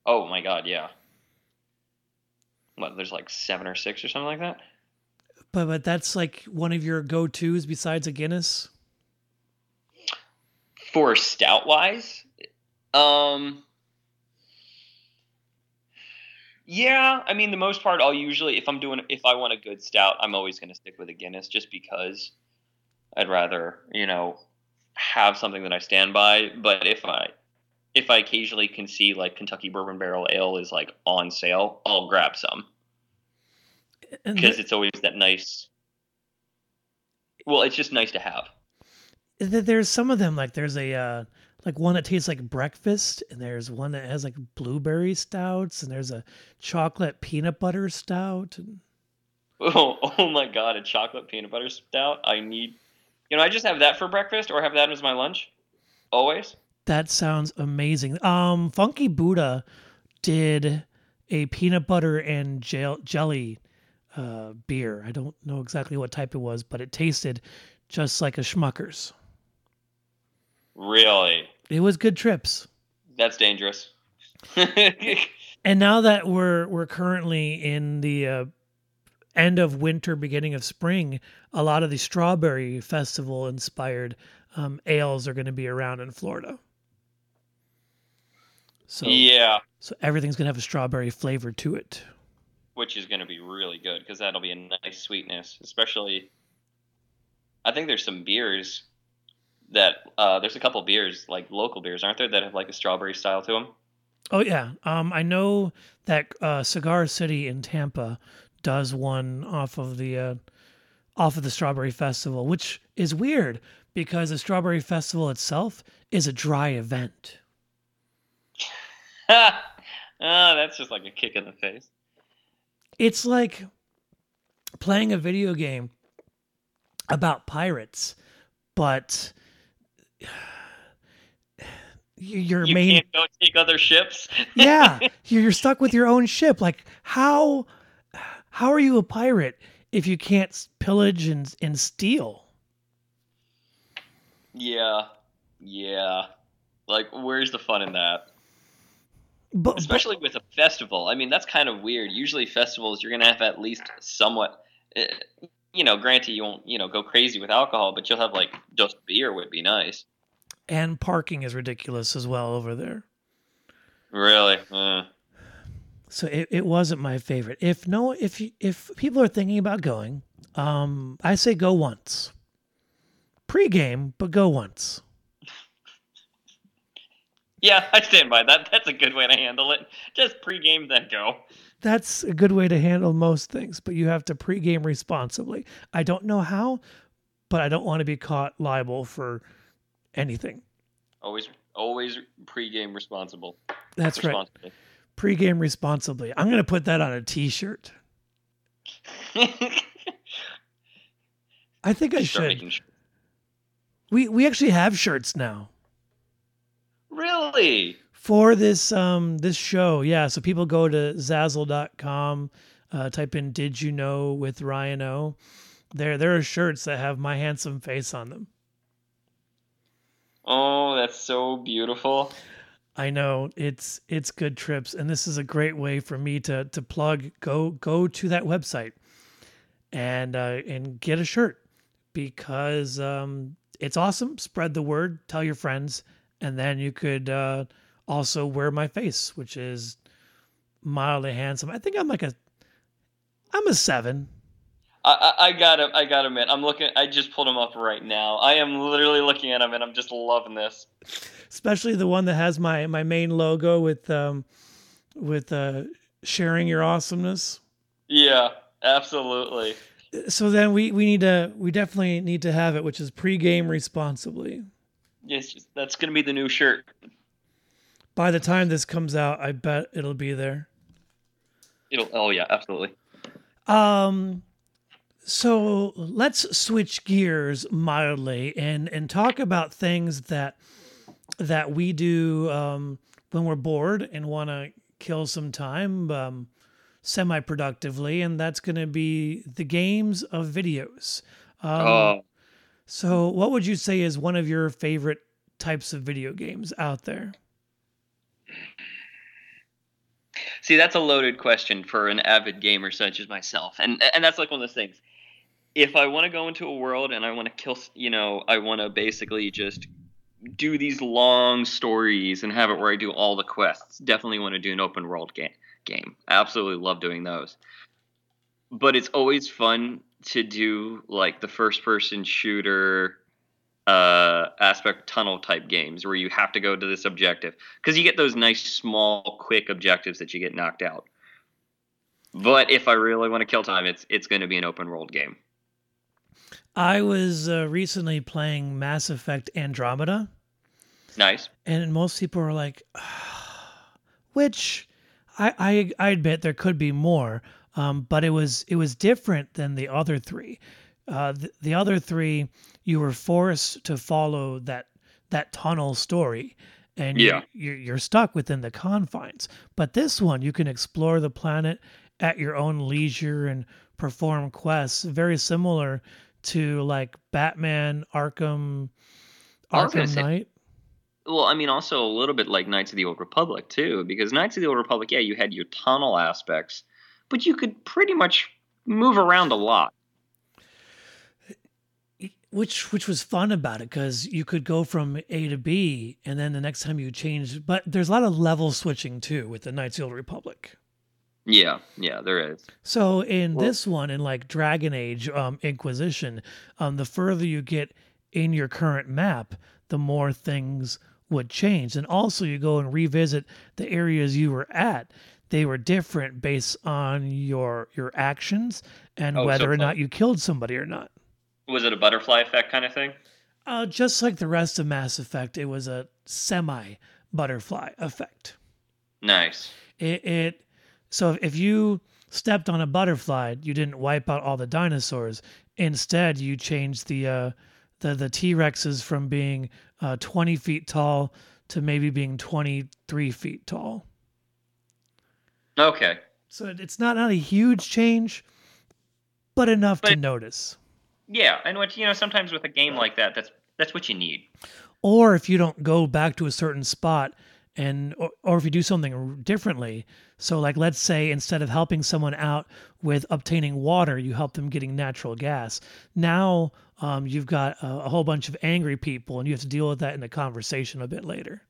Speaker 2: Oh my god, yeah. What? There's like seven or six or something like that.
Speaker 1: But but that's like one of your go tos besides a Guinness.
Speaker 2: For stout wise, um, yeah. I mean, the most part, I'll usually if I'm doing if I want a good stout, I'm always going to stick with a Guinness just because I'd rather you know have something that I stand by. But if I if I occasionally can see like Kentucky Bourbon Barrel Ale is like on sale, I'll grab some because it's always that nice. Well, it's just nice to have.
Speaker 1: th- there's some of them like there's a uh, like one that tastes like breakfast, and there's one that has like blueberry stouts, and there's a chocolate peanut butter stout. And
Speaker 2: Oh, oh my god, a chocolate peanut butter stout. I need you know, I just have that for breakfast or have that as my lunch. Always.
Speaker 1: that sounds amazing. Um, Funky Buddha did a peanut butter and gel- jelly uh, beer. I don't know exactly what type it was, but it tasted just like a Smucker's.
Speaker 2: Really?
Speaker 1: It was good trips.
Speaker 2: That's dangerous.
Speaker 1: And now that we're we're currently in the uh, end of winter, beginning of spring, a lot of the strawberry festival inspired um, ales are going to be around in Florida. So
Speaker 2: yeah,
Speaker 1: so everything's going to have a strawberry flavor to it.
Speaker 2: which is going to be really good because that'll be a nice sweetness, especially I think there's some beers that uh, there's a couple beers like local beers, aren't there, that have like a strawberry style to them?
Speaker 1: Oh yeah, um, I know that uh, Cigar City in Tampa does one off of the uh, off of the Strawberry Festival, which is weird because the Strawberry Festival itself is a dry event.
Speaker 2: ah, that's just like a kick in the face.
Speaker 1: It's like playing a video game about pirates, but your
Speaker 2: You
Speaker 1: main
Speaker 2: can't go take other ships.
Speaker 1: yeah you're stuck with your own ship like how how are you a pirate if you can't pillage and, and steal
Speaker 2: Yeah, yeah. Like, where's the fun in that?
Speaker 1: but, but
Speaker 2: Especially with a festival. I mean, that's kind of weird. Usually, festivals you're gonna have at least somewhat. Eh, You know, granted, you won't you know go crazy with alcohol, but you'll have like just beer would be nice.
Speaker 1: and parking is ridiculous as well over there
Speaker 2: Really? Uh,
Speaker 1: so it, it wasn't my favorite if no if you, if people are thinking about going um i say go once pre-game but go once
Speaker 2: yeah, I stand by that. That's a good way to handle it. Just pre-game, then go.
Speaker 1: That's a good way to handle most things but you have to pre-game responsibly i don't know how but i don't want to be caught liable for anything
Speaker 2: Always, always pregame responsible.
Speaker 1: that's right Pregame responsibly. I'm going to put that on a t-shirt. I think I
Speaker 2: Start
Speaker 1: should.
Speaker 2: sure.
Speaker 1: We we actually have shirts now
Speaker 2: Really?
Speaker 1: For this um this show. Yeah, so people go to zazzle.com, uh type in did you know with Ryan O. There there are shirts that have my handsome face on them.
Speaker 2: Oh, that's so beautiful.
Speaker 1: I know it's it's good trips, and this is a great way for me to to plug. Go go to that website and uh, and get a shirt because um, it's awesome. Spread the word, tell your friends, and then you could uh, also wear my face, which is mildly handsome. I think I'm like a I'm a seven.
Speaker 2: I, I, I gotta, I gotta admit, I'm looking. I just pulled him up right now. I am literally looking at him, and I'm just loving this.
Speaker 1: especially the one that has my my main logo with um with uh sharing your awesomeness.
Speaker 2: Yeah, absolutely.
Speaker 1: So then we we need to we definitely need to have it, which is pregame responsibly.
Speaker 2: Yes, that's gonna be the new shirt.
Speaker 1: By the time this comes out, I bet it'll be there.
Speaker 2: It'll. Oh yeah, absolutely.
Speaker 1: Um, so let's switch gears mildly and and talk about things that that we do um, when we're bored and want to kill some time um, semi productively, and that's going to be the games of videos. Um,
Speaker 2: oh,
Speaker 1: So, what would you say is one of your favorite types of video games out there?
Speaker 2: See, that's a loaded question for an avid gamer such as myself, and and that's like one of those things. If I want to go into a world and I want to kill, you know, I want to basically just do these long stories and have it where I do all the quests. Definitely want to do an open world game. Game. I absolutely love doing those. But it's always fun to do like the first person shooter uh, aspect tunnel type games where you have to go to this objective because you get those nice small quick objectives that you get knocked out. But if I really want to kill time, it's it's going to be an open world game.
Speaker 1: I was uh, recently playing Mass Effect Andromeda.
Speaker 2: Nice.
Speaker 1: and most people are like, which I, I I admit there could be more, um, but it was it was different than the other three. Uh, the, the other three, you were forced to follow that that tunnel story, and
Speaker 2: Yeah.
Speaker 1: you're, you're stuck within the confines. But this one, you can explore the planet at your own leisure and perform quests, very similar to like Batman Arkham Arkham Knight.
Speaker 2: Well, I mean, also a little bit like Knights of the Old Republic too, because Knights of the Old Republic, yeah, you had your tunnel aspects, but you could pretty much move around a lot.
Speaker 1: Which which was fun about it because you could go from A to B, and then the next time you change. But there's a lot of level switching too with the Knights of the Old Republic.
Speaker 2: Yeah, yeah, there is.
Speaker 1: So in
Speaker 2: Well-
Speaker 1: this one, in like Dragon Age um, Inquisition, um, the further you get in your current map, the more things would change. And also, you go and revisit the areas you were at. They were different based on your your actions and
Speaker 2: Oh, so
Speaker 1: whether or not you killed somebody or not.
Speaker 2: Was it a butterfly effect kind of thing?
Speaker 1: Uh, just like the rest of Mass Effect, it was a semi butterfly effect.
Speaker 2: Nice.
Speaker 1: It, it so if you stepped on a butterfly, you didn't wipe out all the dinosaurs. Instead, you changed the uh, the the T Rexes from being uh, twenty feet tall to maybe being twenty three feet tall.
Speaker 2: Okay.
Speaker 1: So it's not not a huge change, but enough to notice.
Speaker 2: Yeah, and what you know, sometimes with a game like that, that's that's what you need.
Speaker 1: or if you don't go back to a certain spot and or, or if you do something differently. So like let's say instead of helping someone out with obtaining water you help them getting natural gas. Now um, you've got a, a whole bunch of angry people and you have to deal with that in a conversation a bit later.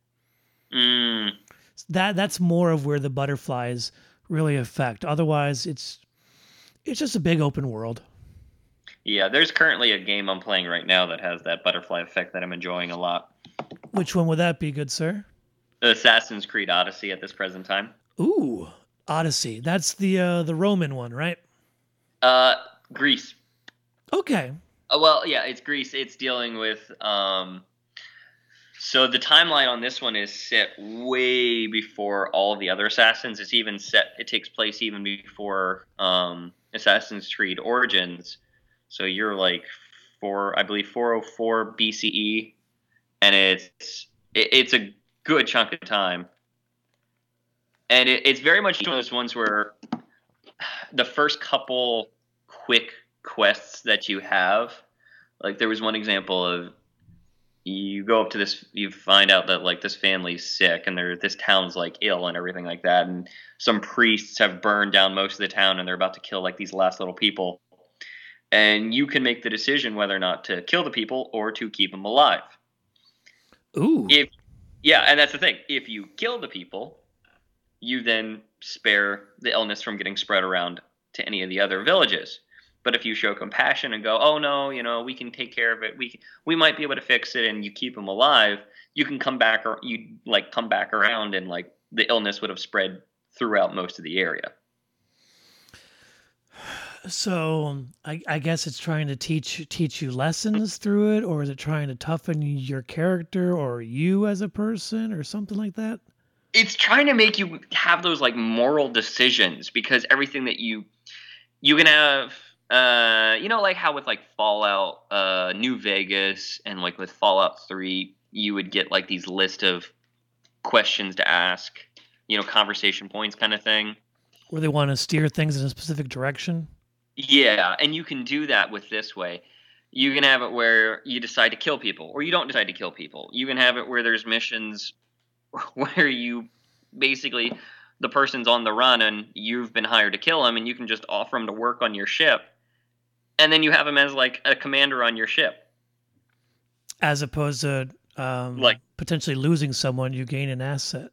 Speaker 2: Mm,
Speaker 1: that that's more of where the butterflies really affect. Otherwise it's it's just a big open world
Speaker 2: yeah, there's currently a game I'm playing right now that has that butterfly effect that I'm enjoying a lot.
Speaker 1: which one would that be good sir
Speaker 2: Assassin's Creed Odyssey at this present time.
Speaker 1: ooh odyssey that's the uh the roman one right
Speaker 2: Uh, Greece.
Speaker 1: okay
Speaker 2: Uh, well, yeah, it's Greece. It's dealing with. Um, so the timeline on this one is set way before all the other Assassins. It's even set. It takes place even before um, Assassin's Creed Origins. So you're like four, I believe, 404 BCE, and it's it, it's a good chunk of time. And it, it's very much one of those ones where the first couple quick quests that you have like there was one example of you go up to this you find out that like this family's sick and they're this town's like ill and everything like that and some priests have burned down most of the town and they're about to kill like these last little people and you can make the decision whether or not to kill the people or to keep them alive
Speaker 1: ooh
Speaker 2: if yeah and that's the thing if you kill the people you then spare the illness from getting spread around to any of the other villages But if you show compassion and go, "Oh no, you know, we can take care of it. We we might be able to fix it," and you keep them alive, you can come back or you like come back around and like the illness would have spread throughout most of the area.
Speaker 1: So I, I guess it's trying to teach teach you lessons through it, or is it trying to toughen your character or you as a person, or something like that?
Speaker 2: It's trying to make you have those like moral decisions because everything that you you can have uh you know like how with like Fallout uh New Vegas and like with Fallout 3 you would get like these list of questions to ask, you know, conversation points kind of thing.
Speaker 1: Where they want to steer things in a specific direction?
Speaker 2: Yeah, and you can do that with this way. You can have it where you decide to kill people, or you don't decide to kill people. You can have it where there's missions where you basically the person's on the run and you've been hired to kill him, and you can just offer him to work on your ship, and then you have him as like a commander on your ship,
Speaker 1: as opposed to um, like potentially losing someone, you gain an asset.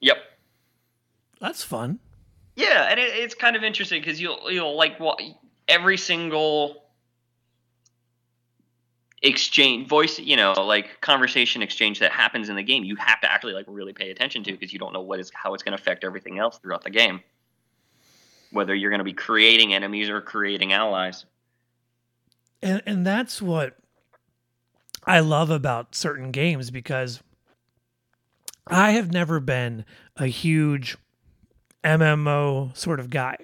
Speaker 2: Yep,
Speaker 1: that's fun.
Speaker 2: Yeah, and it, it's kind of interesting because you'll you'll like what every single exchange voice you know like conversation exchange that happens in the game you have to actually like really pay attention to because you don't know what is how it's going to affect everything else throughout the game. Whether you're going to be creating enemies or creating allies.
Speaker 1: And and that's what i love about certain games because i have never been a huge MMO sort of guy.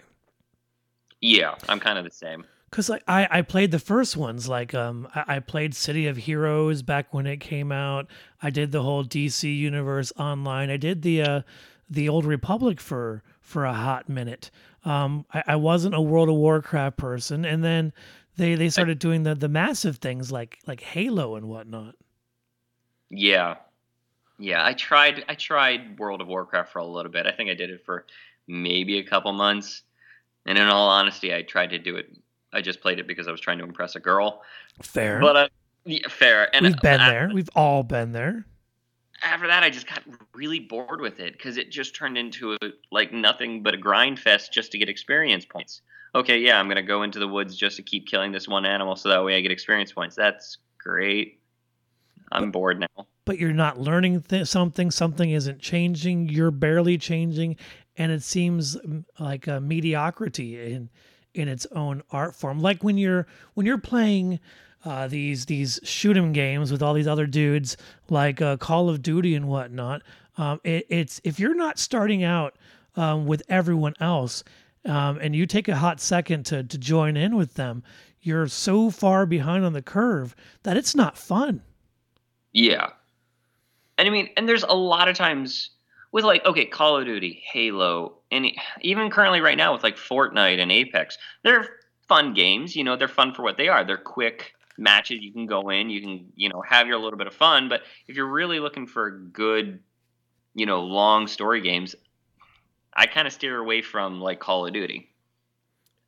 Speaker 2: Yeah, I'm kind of the same.
Speaker 1: Cause like I, I played the first ones like um I, I played City of Heroes back when it came out. I did the whole DC universe online. I did the uh the Old Republic for for a hot minute. Um I, I wasn't a World of Warcraft person and then they they started doing the the massive things like like Halo and whatnot.
Speaker 2: Yeah, yeah, I tried. I tried World of Warcraft for a little bit. I think I did it for maybe a couple months. And in all honesty, I tried to do it. I just played it because I was trying to impress a girl.
Speaker 1: Fair,
Speaker 2: but uh, yeah, fair.
Speaker 1: And we've been there. We've all been there.
Speaker 2: After that, I just got really bored with it because it just turned into a, like nothing but a grind fest just to get experience points. Okay, yeah, I'm gonna go into the woods just to keep killing this one animal so that way I get experience points. That's great. I'm bored now
Speaker 1: but you're not learning th- something something isn't changing you're barely changing and it seems mm, like a mediocrity in in its own art form like when you're when you're playing uh, these these shoot 'em games with all these other dudes like uh, Call of Duty and whatnot. Um, it, it's if you're not starting out um, with everyone else, um, and you take a hot second to to join in with them, you're so far behind on the curve that it's not fun.
Speaker 2: Yeah, and I mean, and there's a lot of times with like okay, Call of Duty, Halo, and even currently right now with like Fortnite and Apex, they're fun games. You know, they're fun for what they are. They're quick matches. You can go in, you can you know have your little bit of fun. But if you're really looking for good, you know, long story games, I kind of steer away from like Call of Duty.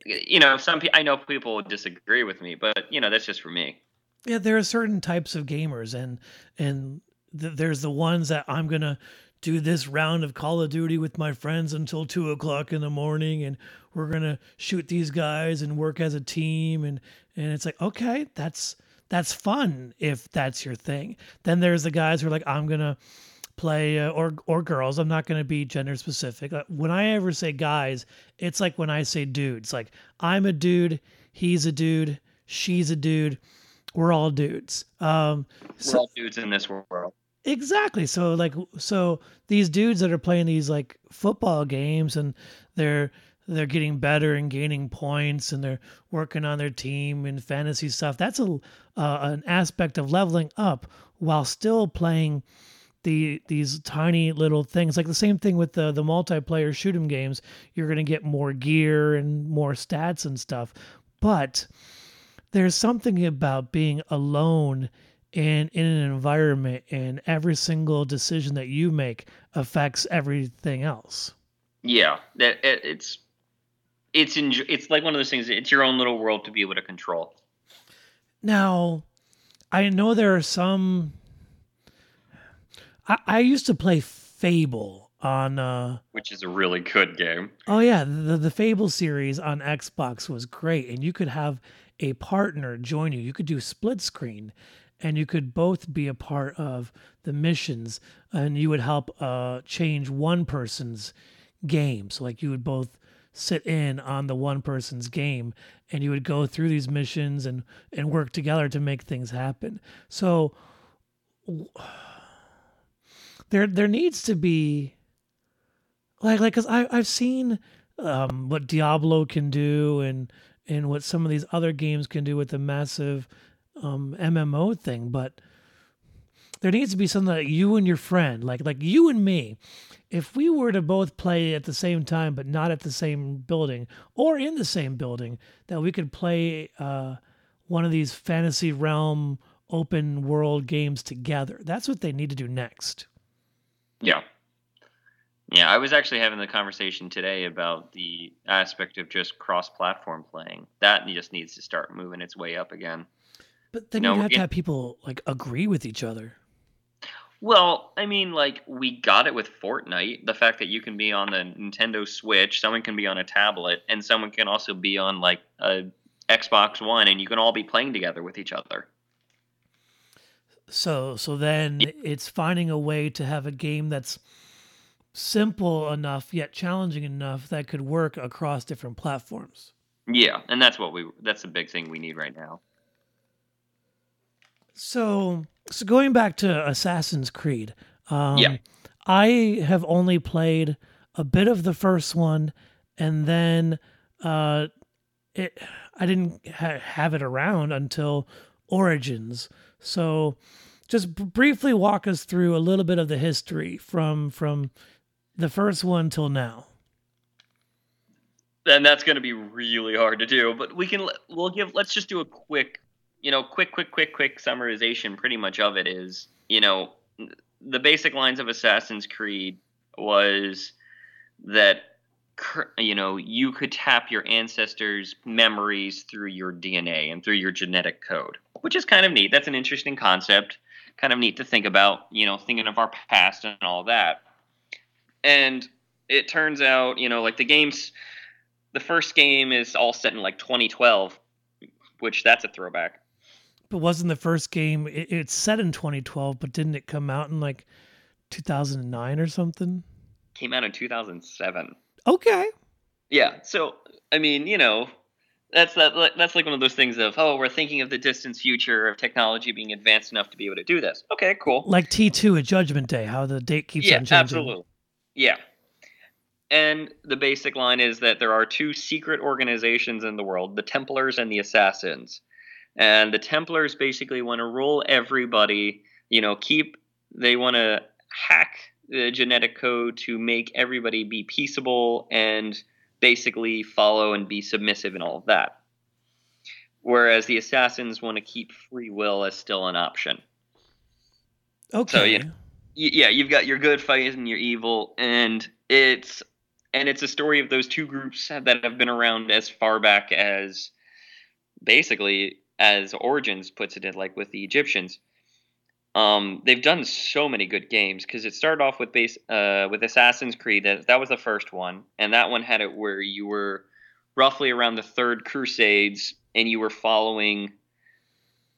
Speaker 2: You know, some I know people disagree with me, but you know that's just for me.
Speaker 1: Yeah, there are certain types of gamers, and and there's the ones that I'm gonna do this round of Call of Duty with my friends until two o'clock in the morning, and we're gonna shoot these guys and work as a team, and and it's like okay, that's that's fun if that's your thing. Then there's the guys who are like, I'm gonna play uh, or or girls. I'm not gonna be gender specific. When I ever say guys, it's like when I say dudes. Like I'm a dude, he's a dude, she's a dude we're all dudes. Um,
Speaker 2: we're all dudes in this world.
Speaker 1: Exactly. So like so these dudes that are playing these like football games and they're they're getting better and gaining points and they're working on their team and fantasy stuff. That's a uh, an aspect of leveling up while still playing the these tiny little things. Like the same thing with the the multiplayer shoot 'em games. You're gonna get more gear and more stats and stuff, but there's something about being alone in in an environment and every single decision that you make affects everything else
Speaker 2: yeah that it, it's it's in, it's like one of those things it's your own little world to be able to control
Speaker 1: now i know there are some i, I used to play fable on uh
Speaker 2: which is a really good game.
Speaker 1: Oh yeah, the the Fable series on Xbox was great and you could have a partner join you. You could do split screen and you could both be a part of the missions and you would help uh change one person's game. So like you would both sit in on the one person's game and you would go through these missions and and work together to make things happen. So there there needs to be like like cuz I I've seen um what Diablo can do and and what some of these other games can do with the massive um MMO thing, but there needs to be something that you and your friend, like like you and me, if we were to both play at the same time but not at the same building or in the same building, that we could play uh, one of these fantasy realm open world games together. That's what they need to do next.
Speaker 2: Yeah. Yeah, I was actually having the conversation today about the aspect of just cross-platform playing. That just needs to start moving its way up again.
Speaker 1: But then you, know, you have to have people like agree with each other.
Speaker 2: Well, I mean, like we got it with Fortnite. The fact that you can be on the Nintendo Switch, someone can be on a tablet, and someone can also be on like a Xbox One, and you can all be playing together with each other.
Speaker 1: So, so then it's finding a way to have a game that's simple enough yet challenging enough that could work across different platforms.
Speaker 2: Yeah, and that's what we that's the big thing we need right now.
Speaker 1: So, so going back to Assassin's Creed, um,
Speaker 2: yeah,
Speaker 1: I have only played a bit of the first one, and then uh, it I didn't ha- have it around until Origins. So, just briefly walk us through a little bit of the history from from the first one till now.
Speaker 2: And that's going to be really hard to do, but we can we'll give let's just do a quick you know, quick, quick, quick, quick summarization pretty much of it is, you know, the basic lines of Assassin's Creed was that, you know, you could tap your ancestors' memories through your DNA and through your genetic code, which is kind of neat. That's an interesting concept, kind of neat to think about, you know, thinking of our past and all that. And it turns out, you know, like the game's, the first game is all set in like 2012, which that's a throwback.
Speaker 1: But wasn't the first game it, it's set in 2012 but didn't it come out in like 2009 or something?
Speaker 2: Came out in 2007
Speaker 1: okay.
Speaker 2: Yeah so i mean you know that's that that's like one of those things of oh we're thinking of the distant future of technology being advanced enough to be able to do this. Okay cool.
Speaker 1: Like t2 at judgment day how the date keeps
Speaker 2: yeah,
Speaker 1: on changing.
Speaker 2: absolutely yeah and the basic line is that there are two secret organizations in the world the templars and the assassins and the Templars basically want to rule everybody. You know, keep they want to hack the genetic code to make everybody be peaceable and basically follow and be submissive and all of that. Whereas the assassins want to keep free will as still an option.
Speaker 1: Okay.
Speaker 2: So yeah, yeah, you've got your good fighting and your evil, and it's and it's a story of those two groups that have been around as far back as basically as Origins puts it, in, like with the Egyptians. Um, they've done so many good games because it started off with base uh, with Assassin's Creed. That, that was the first one, and that one had it where you were roughly around the third Crusades, and you were following.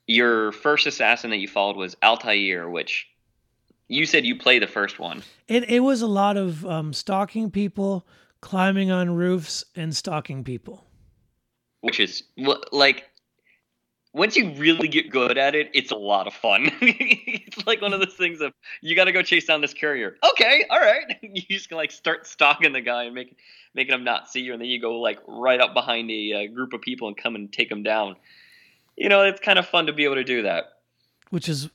Speaker 2: Your first assassin that you followed was Altair, which you said you play the first one.
Speaker 1: It it was a lot of um, stalking people, climbing on roofs, and stalking people.
Speaker 2: Which is like once you really get good at it, it's a lot of fun. it's like one of those things of you got to go chase down this courier. Okay, all right. You just can like start stalking the guy and make, making him not see you, and then you go like right up behind a uh, group of people and come and take them down. You know, it's kind of fun to be able to do that.
Speaker 1: Which is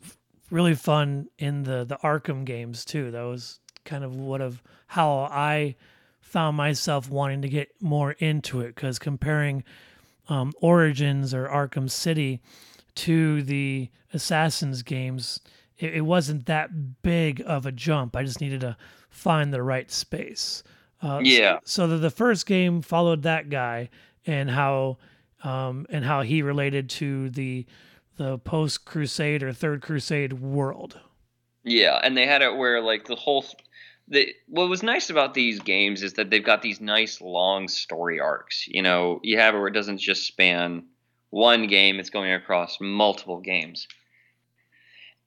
Speaker 1: really fun in the the Arkham games too. That was kind of what of how I found myself wanting to get more into it because comparing um, Origins or Arkham City to the Assassins games, it, it, wasn't that big of a jump. I just needed to find the right space.
Speaker 2: Uh, yeah.
Speaker 1: So, so the, the first game followed that guy and how um, and how he related to the the post Crusade or Third Crusade world.
Speaker 2: Yeah, and they had it where like the whole the what was nice about these games is that they've got these nice long story arcs. You know, you have it where it doesn't just span one game; it's going across multiple games.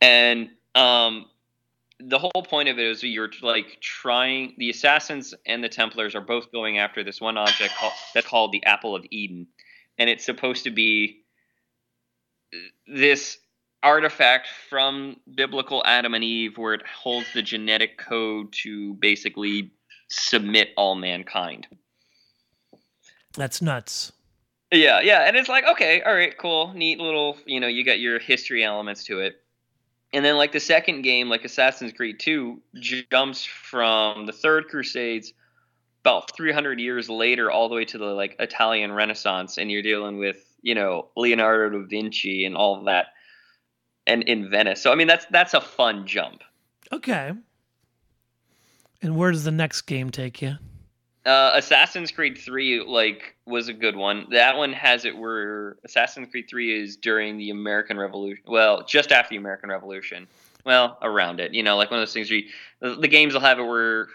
Speaker 2: And um, the whole point of it is you're like trying. The assassins and the Templars are both going after this one object called, that's called the Apple of Eden, and it's supposed to be this artifact from biblical Adam and Eve where it holds the genetic code to basically submit all mankind.
Speaker 1: That's nuts.
Speaker 2: Yeah, yeah, and it's like, okay, all right, cool, neat little, you know, you got your history elements to it. And then like the second game, like Assassin's Creed 2 jumps from the Third Crusades about 300 years later all the way to the like Italian Renaissance and you're dealing with, you know, Leonardo da Vinci and all that and in Venice. So I mean that's that's a fun jump.
Speaker 1: Okay. And where does the next game take you?
Speaker 2: Uh, Assassin's Creed 3 like was a good one. That one has it where Assassin's Creed 3 is during the American Revolution. Well, just after the American Revolution. Well, around it. You know, like one of those things where you, the, the games will have it where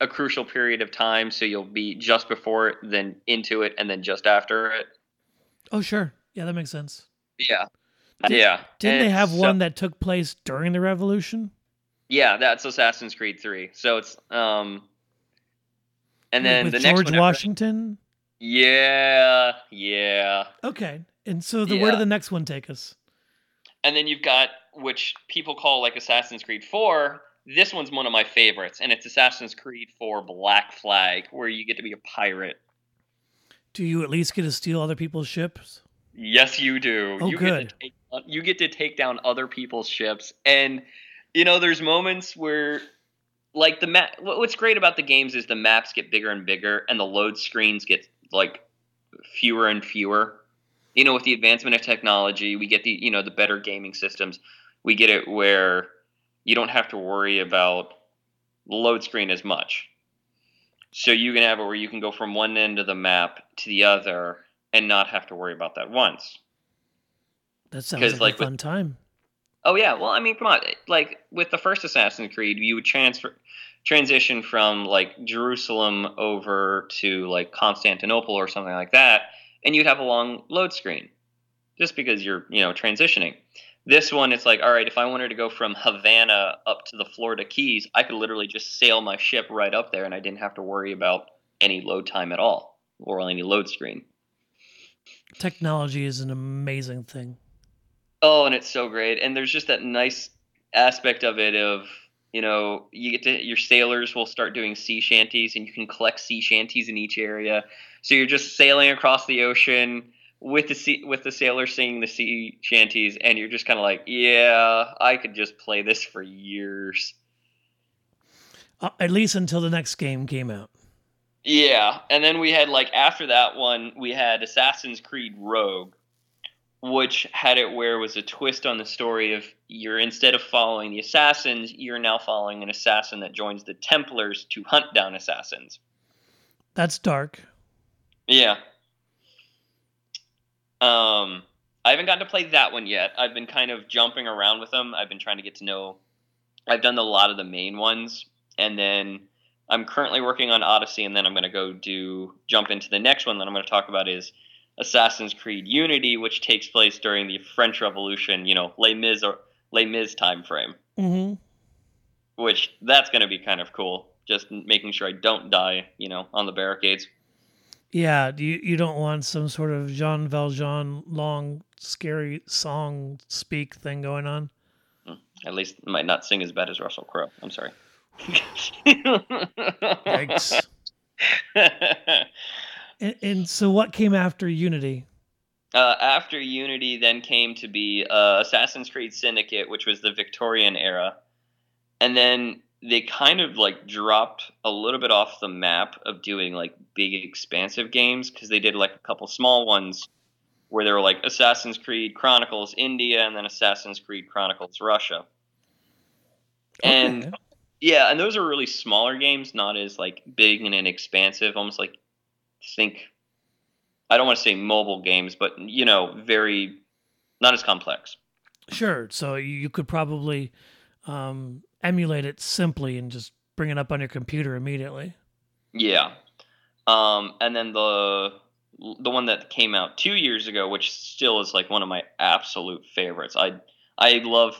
Speaker 2: a crucial period of time, so you'll be just before it, then into it, and then just after it.
Speaker 1: Oh, sure. Yeah, that makes sense.
Speaker 2: Yeah. Did, yeah.
Speaker 1: Didn't and they have so, one that took place during the revolution?
Speaker 2: Yeah, that's Assassin's Creed 3. So it's um and then
Speaker 1: With
Speaker 2: the
Speaker 1: George
Speaker 2: next one George
Speaker 1: Washington?
Speaker 2: Yeah, yeah.
Speaker 1: Okay. And so the
Speaker 2: Yeah.
Speaker 1: where did the next one take us?
Speaker 2: And then you've got which people call like Assassin's Creed 4. This one's one of my favorites, and it's Assassin's Creed 4 Black Flag, where you get to be a pirate.
Speaker 1: Do you at least get to steal other people's ships?
Speaker 2: Yes, you do.
Speaker 1: Oh,
Speaker 2: you
Speaker 1: good.
Speaker 2: to take, you get to take down other people's ships, and you know, there's moments where, like the map. What's great about the games is the maps get bigger and bigger, and the load screens get like fewer and fewer. You know, with the advancement of technology, we get the you know the better gaming systems. We get it where you don't have to worry about the load screen as much. So you can have it where you can go from one end of the map to the other and not have to worry about that once.
Speaker 1: That sounds like,
Speaker 2: like,
Speaker 1: a
Speaker 2: with-
Speaker 1: fun time.
Speaker 2: Oh yeah, well I mean, come on, like with the first Assassin's Creed, you would transfer transition from like Jerusalem over to like Constantinople or something like that, and you'd have a long load screen, just because you're you know transitioning. This one, it's like, all right, if I wanted to go from Havana up to the Florida Keys, I could literally just sail my ship right up there, and I didn't have to worry about any load time at all or any load screen.
Speaker 1: Technology is an amazing thing.
Speaker 2: Oh, and it's so great. And there's just that nice aspect of it of, you know, you get to your sailors will start doing sea shanties and you can collect sea shanties in each area. So you're just sailing across the ocean with the sea, with the sailors singing the sea shanties and you're just kind of like, yeah, I could just play this for years.
Speaker 1: Uh, at least until the next game came out.
Speaker 2: Yeah, and then we had like after that one, we had Assassin's Creed Rogue, which had it where it was a twist on the story of you're instead of following the assassins, you're now following an assassin that joins the Templars to hunt down assassins.
Speaker 1: That's dark.
Speaker 2: Yeah. Um, I haven't gotten to play that one yet. I've been kind of jumping around with them. I've been trying to get to know. I've done a lot of the main ones, and then I'm currently working on Odyssey, and then I'm going to go do jump into the next one that I'm going to talk about is Assassin's Creed Unity, which takes place during the French Revolution. You know, Les Mis or Les Mis time frame,
Speaker 1: hmm
Speaker 2: which that's going to be kind of cool. Just making sure I don't die, you know, on the barricades.
Speaker 1: Yeah, you you don't want some sort of Jean Valjean long scary song speak thing going on.
Speaker 2: At least it might not sing as bad as Russell Crowe. I'm sorry.
Speaker 1: Thanks. And, and so, what came after Unity?
Speaker 2: uh, after Unity, then came to be uh, Assassin's Creed Syndicate, which was the Victorian era, and then they kind of like dropped a little bit off the map of doing like big expansive games because they did like a couple small ones where they were like Assassin's Creed Chronicles India and then Assassin's Creed Chronicles Russia. And yeah, and those are really smaller games, not as like big and expansive. Almost like think I don't want to say mobile games, but you know, very not as complex.
Speaker 1: Sure. So you you could probably um, emulate it simply and just bring it up on your computer immediately.
Speaker 2: Yeah. Um, and then the the one that came out two years ago, which still is like one of my absolute favorites. I I love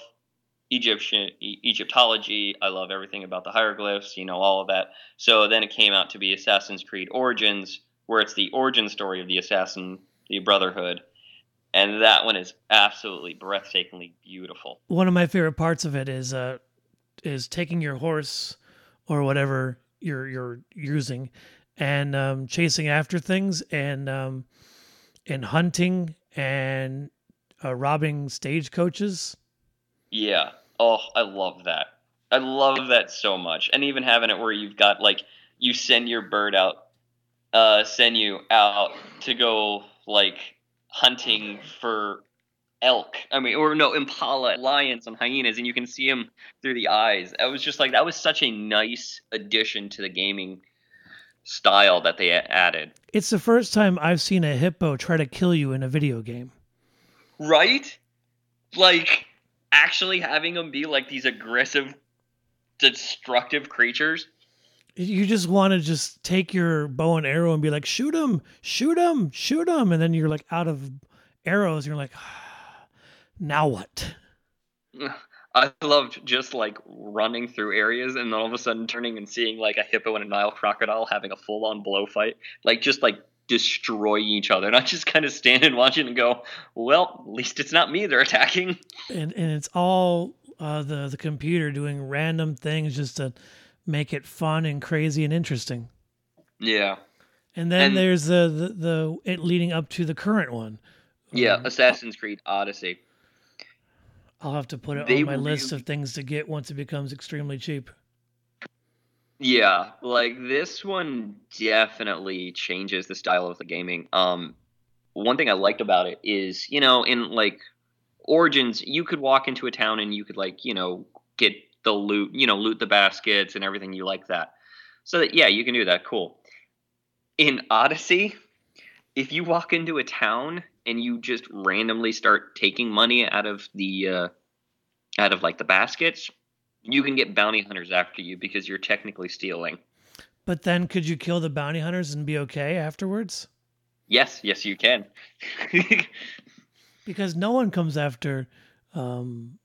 Speaker 2: Egyptian e- Egyptology. I love everything about the hieroglyphs. You know all of that. So then it came out to be Assassin's Creed Origins, where it's the origin story of the assassin, the Brotherhood, and that one is absolutely breathtakingly beautiful.
Speaker 1: One of my favorite parts of it is uh is taking your horse or whatever you're you're using and um, chasing after things and um, and hunting and uh, robbing stagecoaches.
Speaker 2: Yeah. Oh, I love that. I love that so much. And even having it where you've got like you send your bird out, uh, send you out to go like hunting for elk. I mean, or no, impala, lions, and hyenas, and you can see them through the eyes. I was just like, that was such a nice addition to the gaming style that they added.
Speaker 1: It's the first time I've seen a hippo try to kill you in a video game.
Speaker 2: Right? Like actually having them be like these aggressive, destructive creatures.
Speaker 1: You just want to just take your bow and arrow and be like, shoot him, shoot him, shoot him. And then you're like out of arrows. And you're like, ah, now what?
Speaker 2: I loved just like running through areas and then all of a sudden turning and seeing like a hippo and a Nile crocodile having a full on blow fight. Like just like destroying each other. And I just kind of stand and watch it and go, well, at least it's not me they're attacking.
Speaker 1: And and it's all uh, the the computer doing random things just to make it fun and crazy and interesting.
Speaker 2: Yeah.
Speaker 1: And then and, there's the, the the it leading up to the current one.
Speaker 2: Yeah, um, Assassin's Creed Odyssey.
Speaker 1: I'll have to put it they on my list of things to get once it becomes extremely cheap.
Speaker 2: Yeah, like this one definitely changes the style of the gaming. Um, one thing I liked about it is, you know, in like Origins, you could walk into a town and you could like, you know, get the loot, you know, loot the baskets and everything you like that. So that yeah, you can do that. Cool. In Odyssey, if you walk into a town and you just randomly start taking money out of the uh, out of like the baskets, you can get bounty hunters after you because you're technically stealing.
Speaker 1: But then could you kill the bounty hunters and be okay afterwards?
Speaker 2: Yes, yes you can.
Speaker 1: because no one comes after um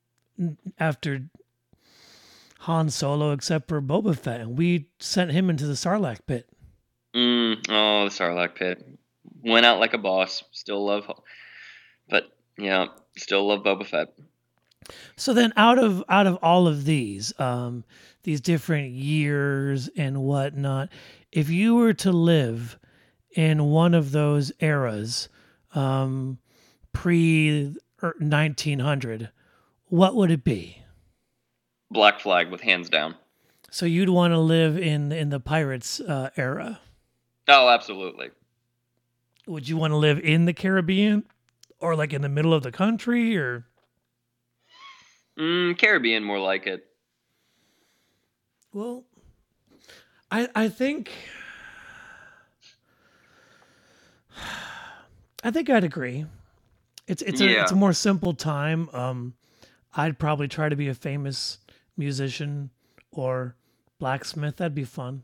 Speaker 1: after Han Solo except for Boba Fett and we sent him into the Sarlacc pit.
Speaker 2: Mm, oh, the Sarlacc pit went out like a boss. Still love, but yeah, still love Boba Fett.
Speaker 1: So then, out of out of all of these, um, these different years and whatnot, if you were to live in one of those eras, um, pre nineteen hundred, what would it be?
Speaker 2: Black Flag with hands down.
Speaker 1: So you'd want to live in in the pirates uh, era.
Speaker 2: Oh, absolutely
Speaker 1: would you want to live in the Caribbean or like in the middle of the country or?
Speaker 2: Mm, Caribbean, more like it.
Speaker 1: Well, I I think I think I'd agree. It's it's a it's a more simple time. Um, I'd probably try to be a famous musician or blacksmith. That'd be fun.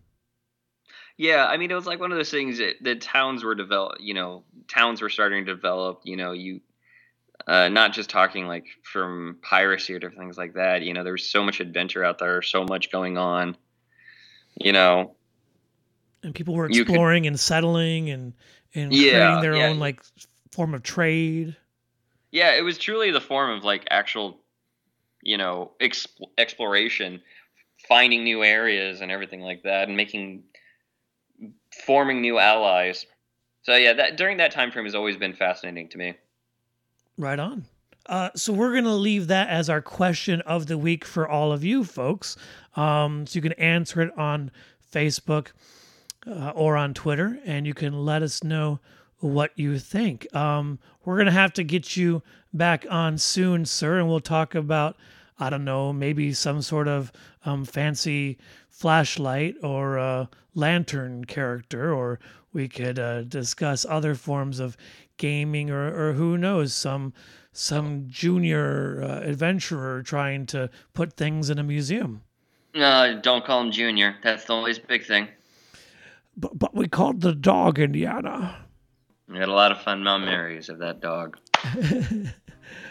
Speaker 2: Yeah, I mean, it was like one of those things that the towns were develop. You know, towns were starting to develop. You know, you uh, not just talking like from piracy or different things like that. You know, there was so much adventure out there, so much going on. You know,
Speaker 1: and people were exploring could, and settling and and yeah, creating their yeah. own like form of trade.
Speaker 2: Yeah, it was truly the form of like actual, you know, exp- exploration, finding new areas and everything like that, and making forming new allies. So yeah, that during that time frame has always been fascinating to me.
Speaker 1: Right on. Uh, so we're gonna leave that as our question of the week for all of you folks. Um, so you can answer it on Facebook uh, or on Twitter, and you can let us know what you think. Um, we're gonna have to get you back on soon, sir, and we'll talk about I don't know, maybe some sort of um, fancy flashlight or a lantern character, or we could uh, discuss other forms of gaming, or, or who knows, some some junior uh, adventurer trying to put things in a museum.
Speaker 2: Uh, don't call him Junior. That's the always big thing.
Speaker 1: But, but we called the dog Indiana.
Speaker 2: We had a lot of fun Marys of that dog.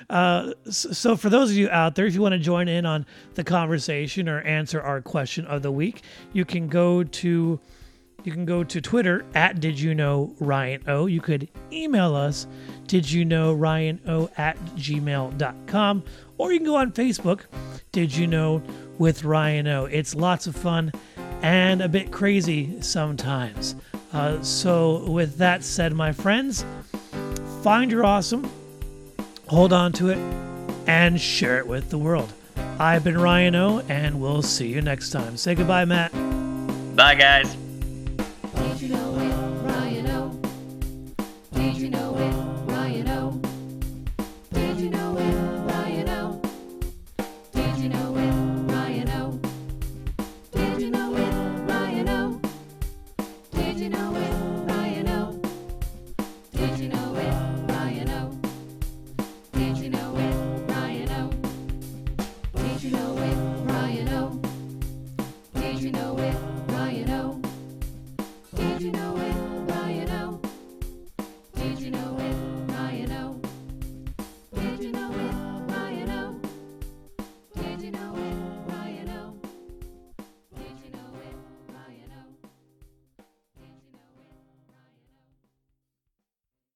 Speaker 1: Uh, so, for those of you out there, if you want to join in on the conversation or answer our question of the week, you can go to you can go to Twitter at Did You Know Ryan O. You could email us, Did You Know Ryan O at gmail.com, or you can go on Facebook, Did You Know with Ryan O. It's lots of fun and a bit crazy sometimes. Uh, so, with that said, my friends, find your awesome hold on to it, and share it with the world. I've been Ryan O, and we'll see you next time. Say goodbye, Matt.
Speaker 2: Bye, guys.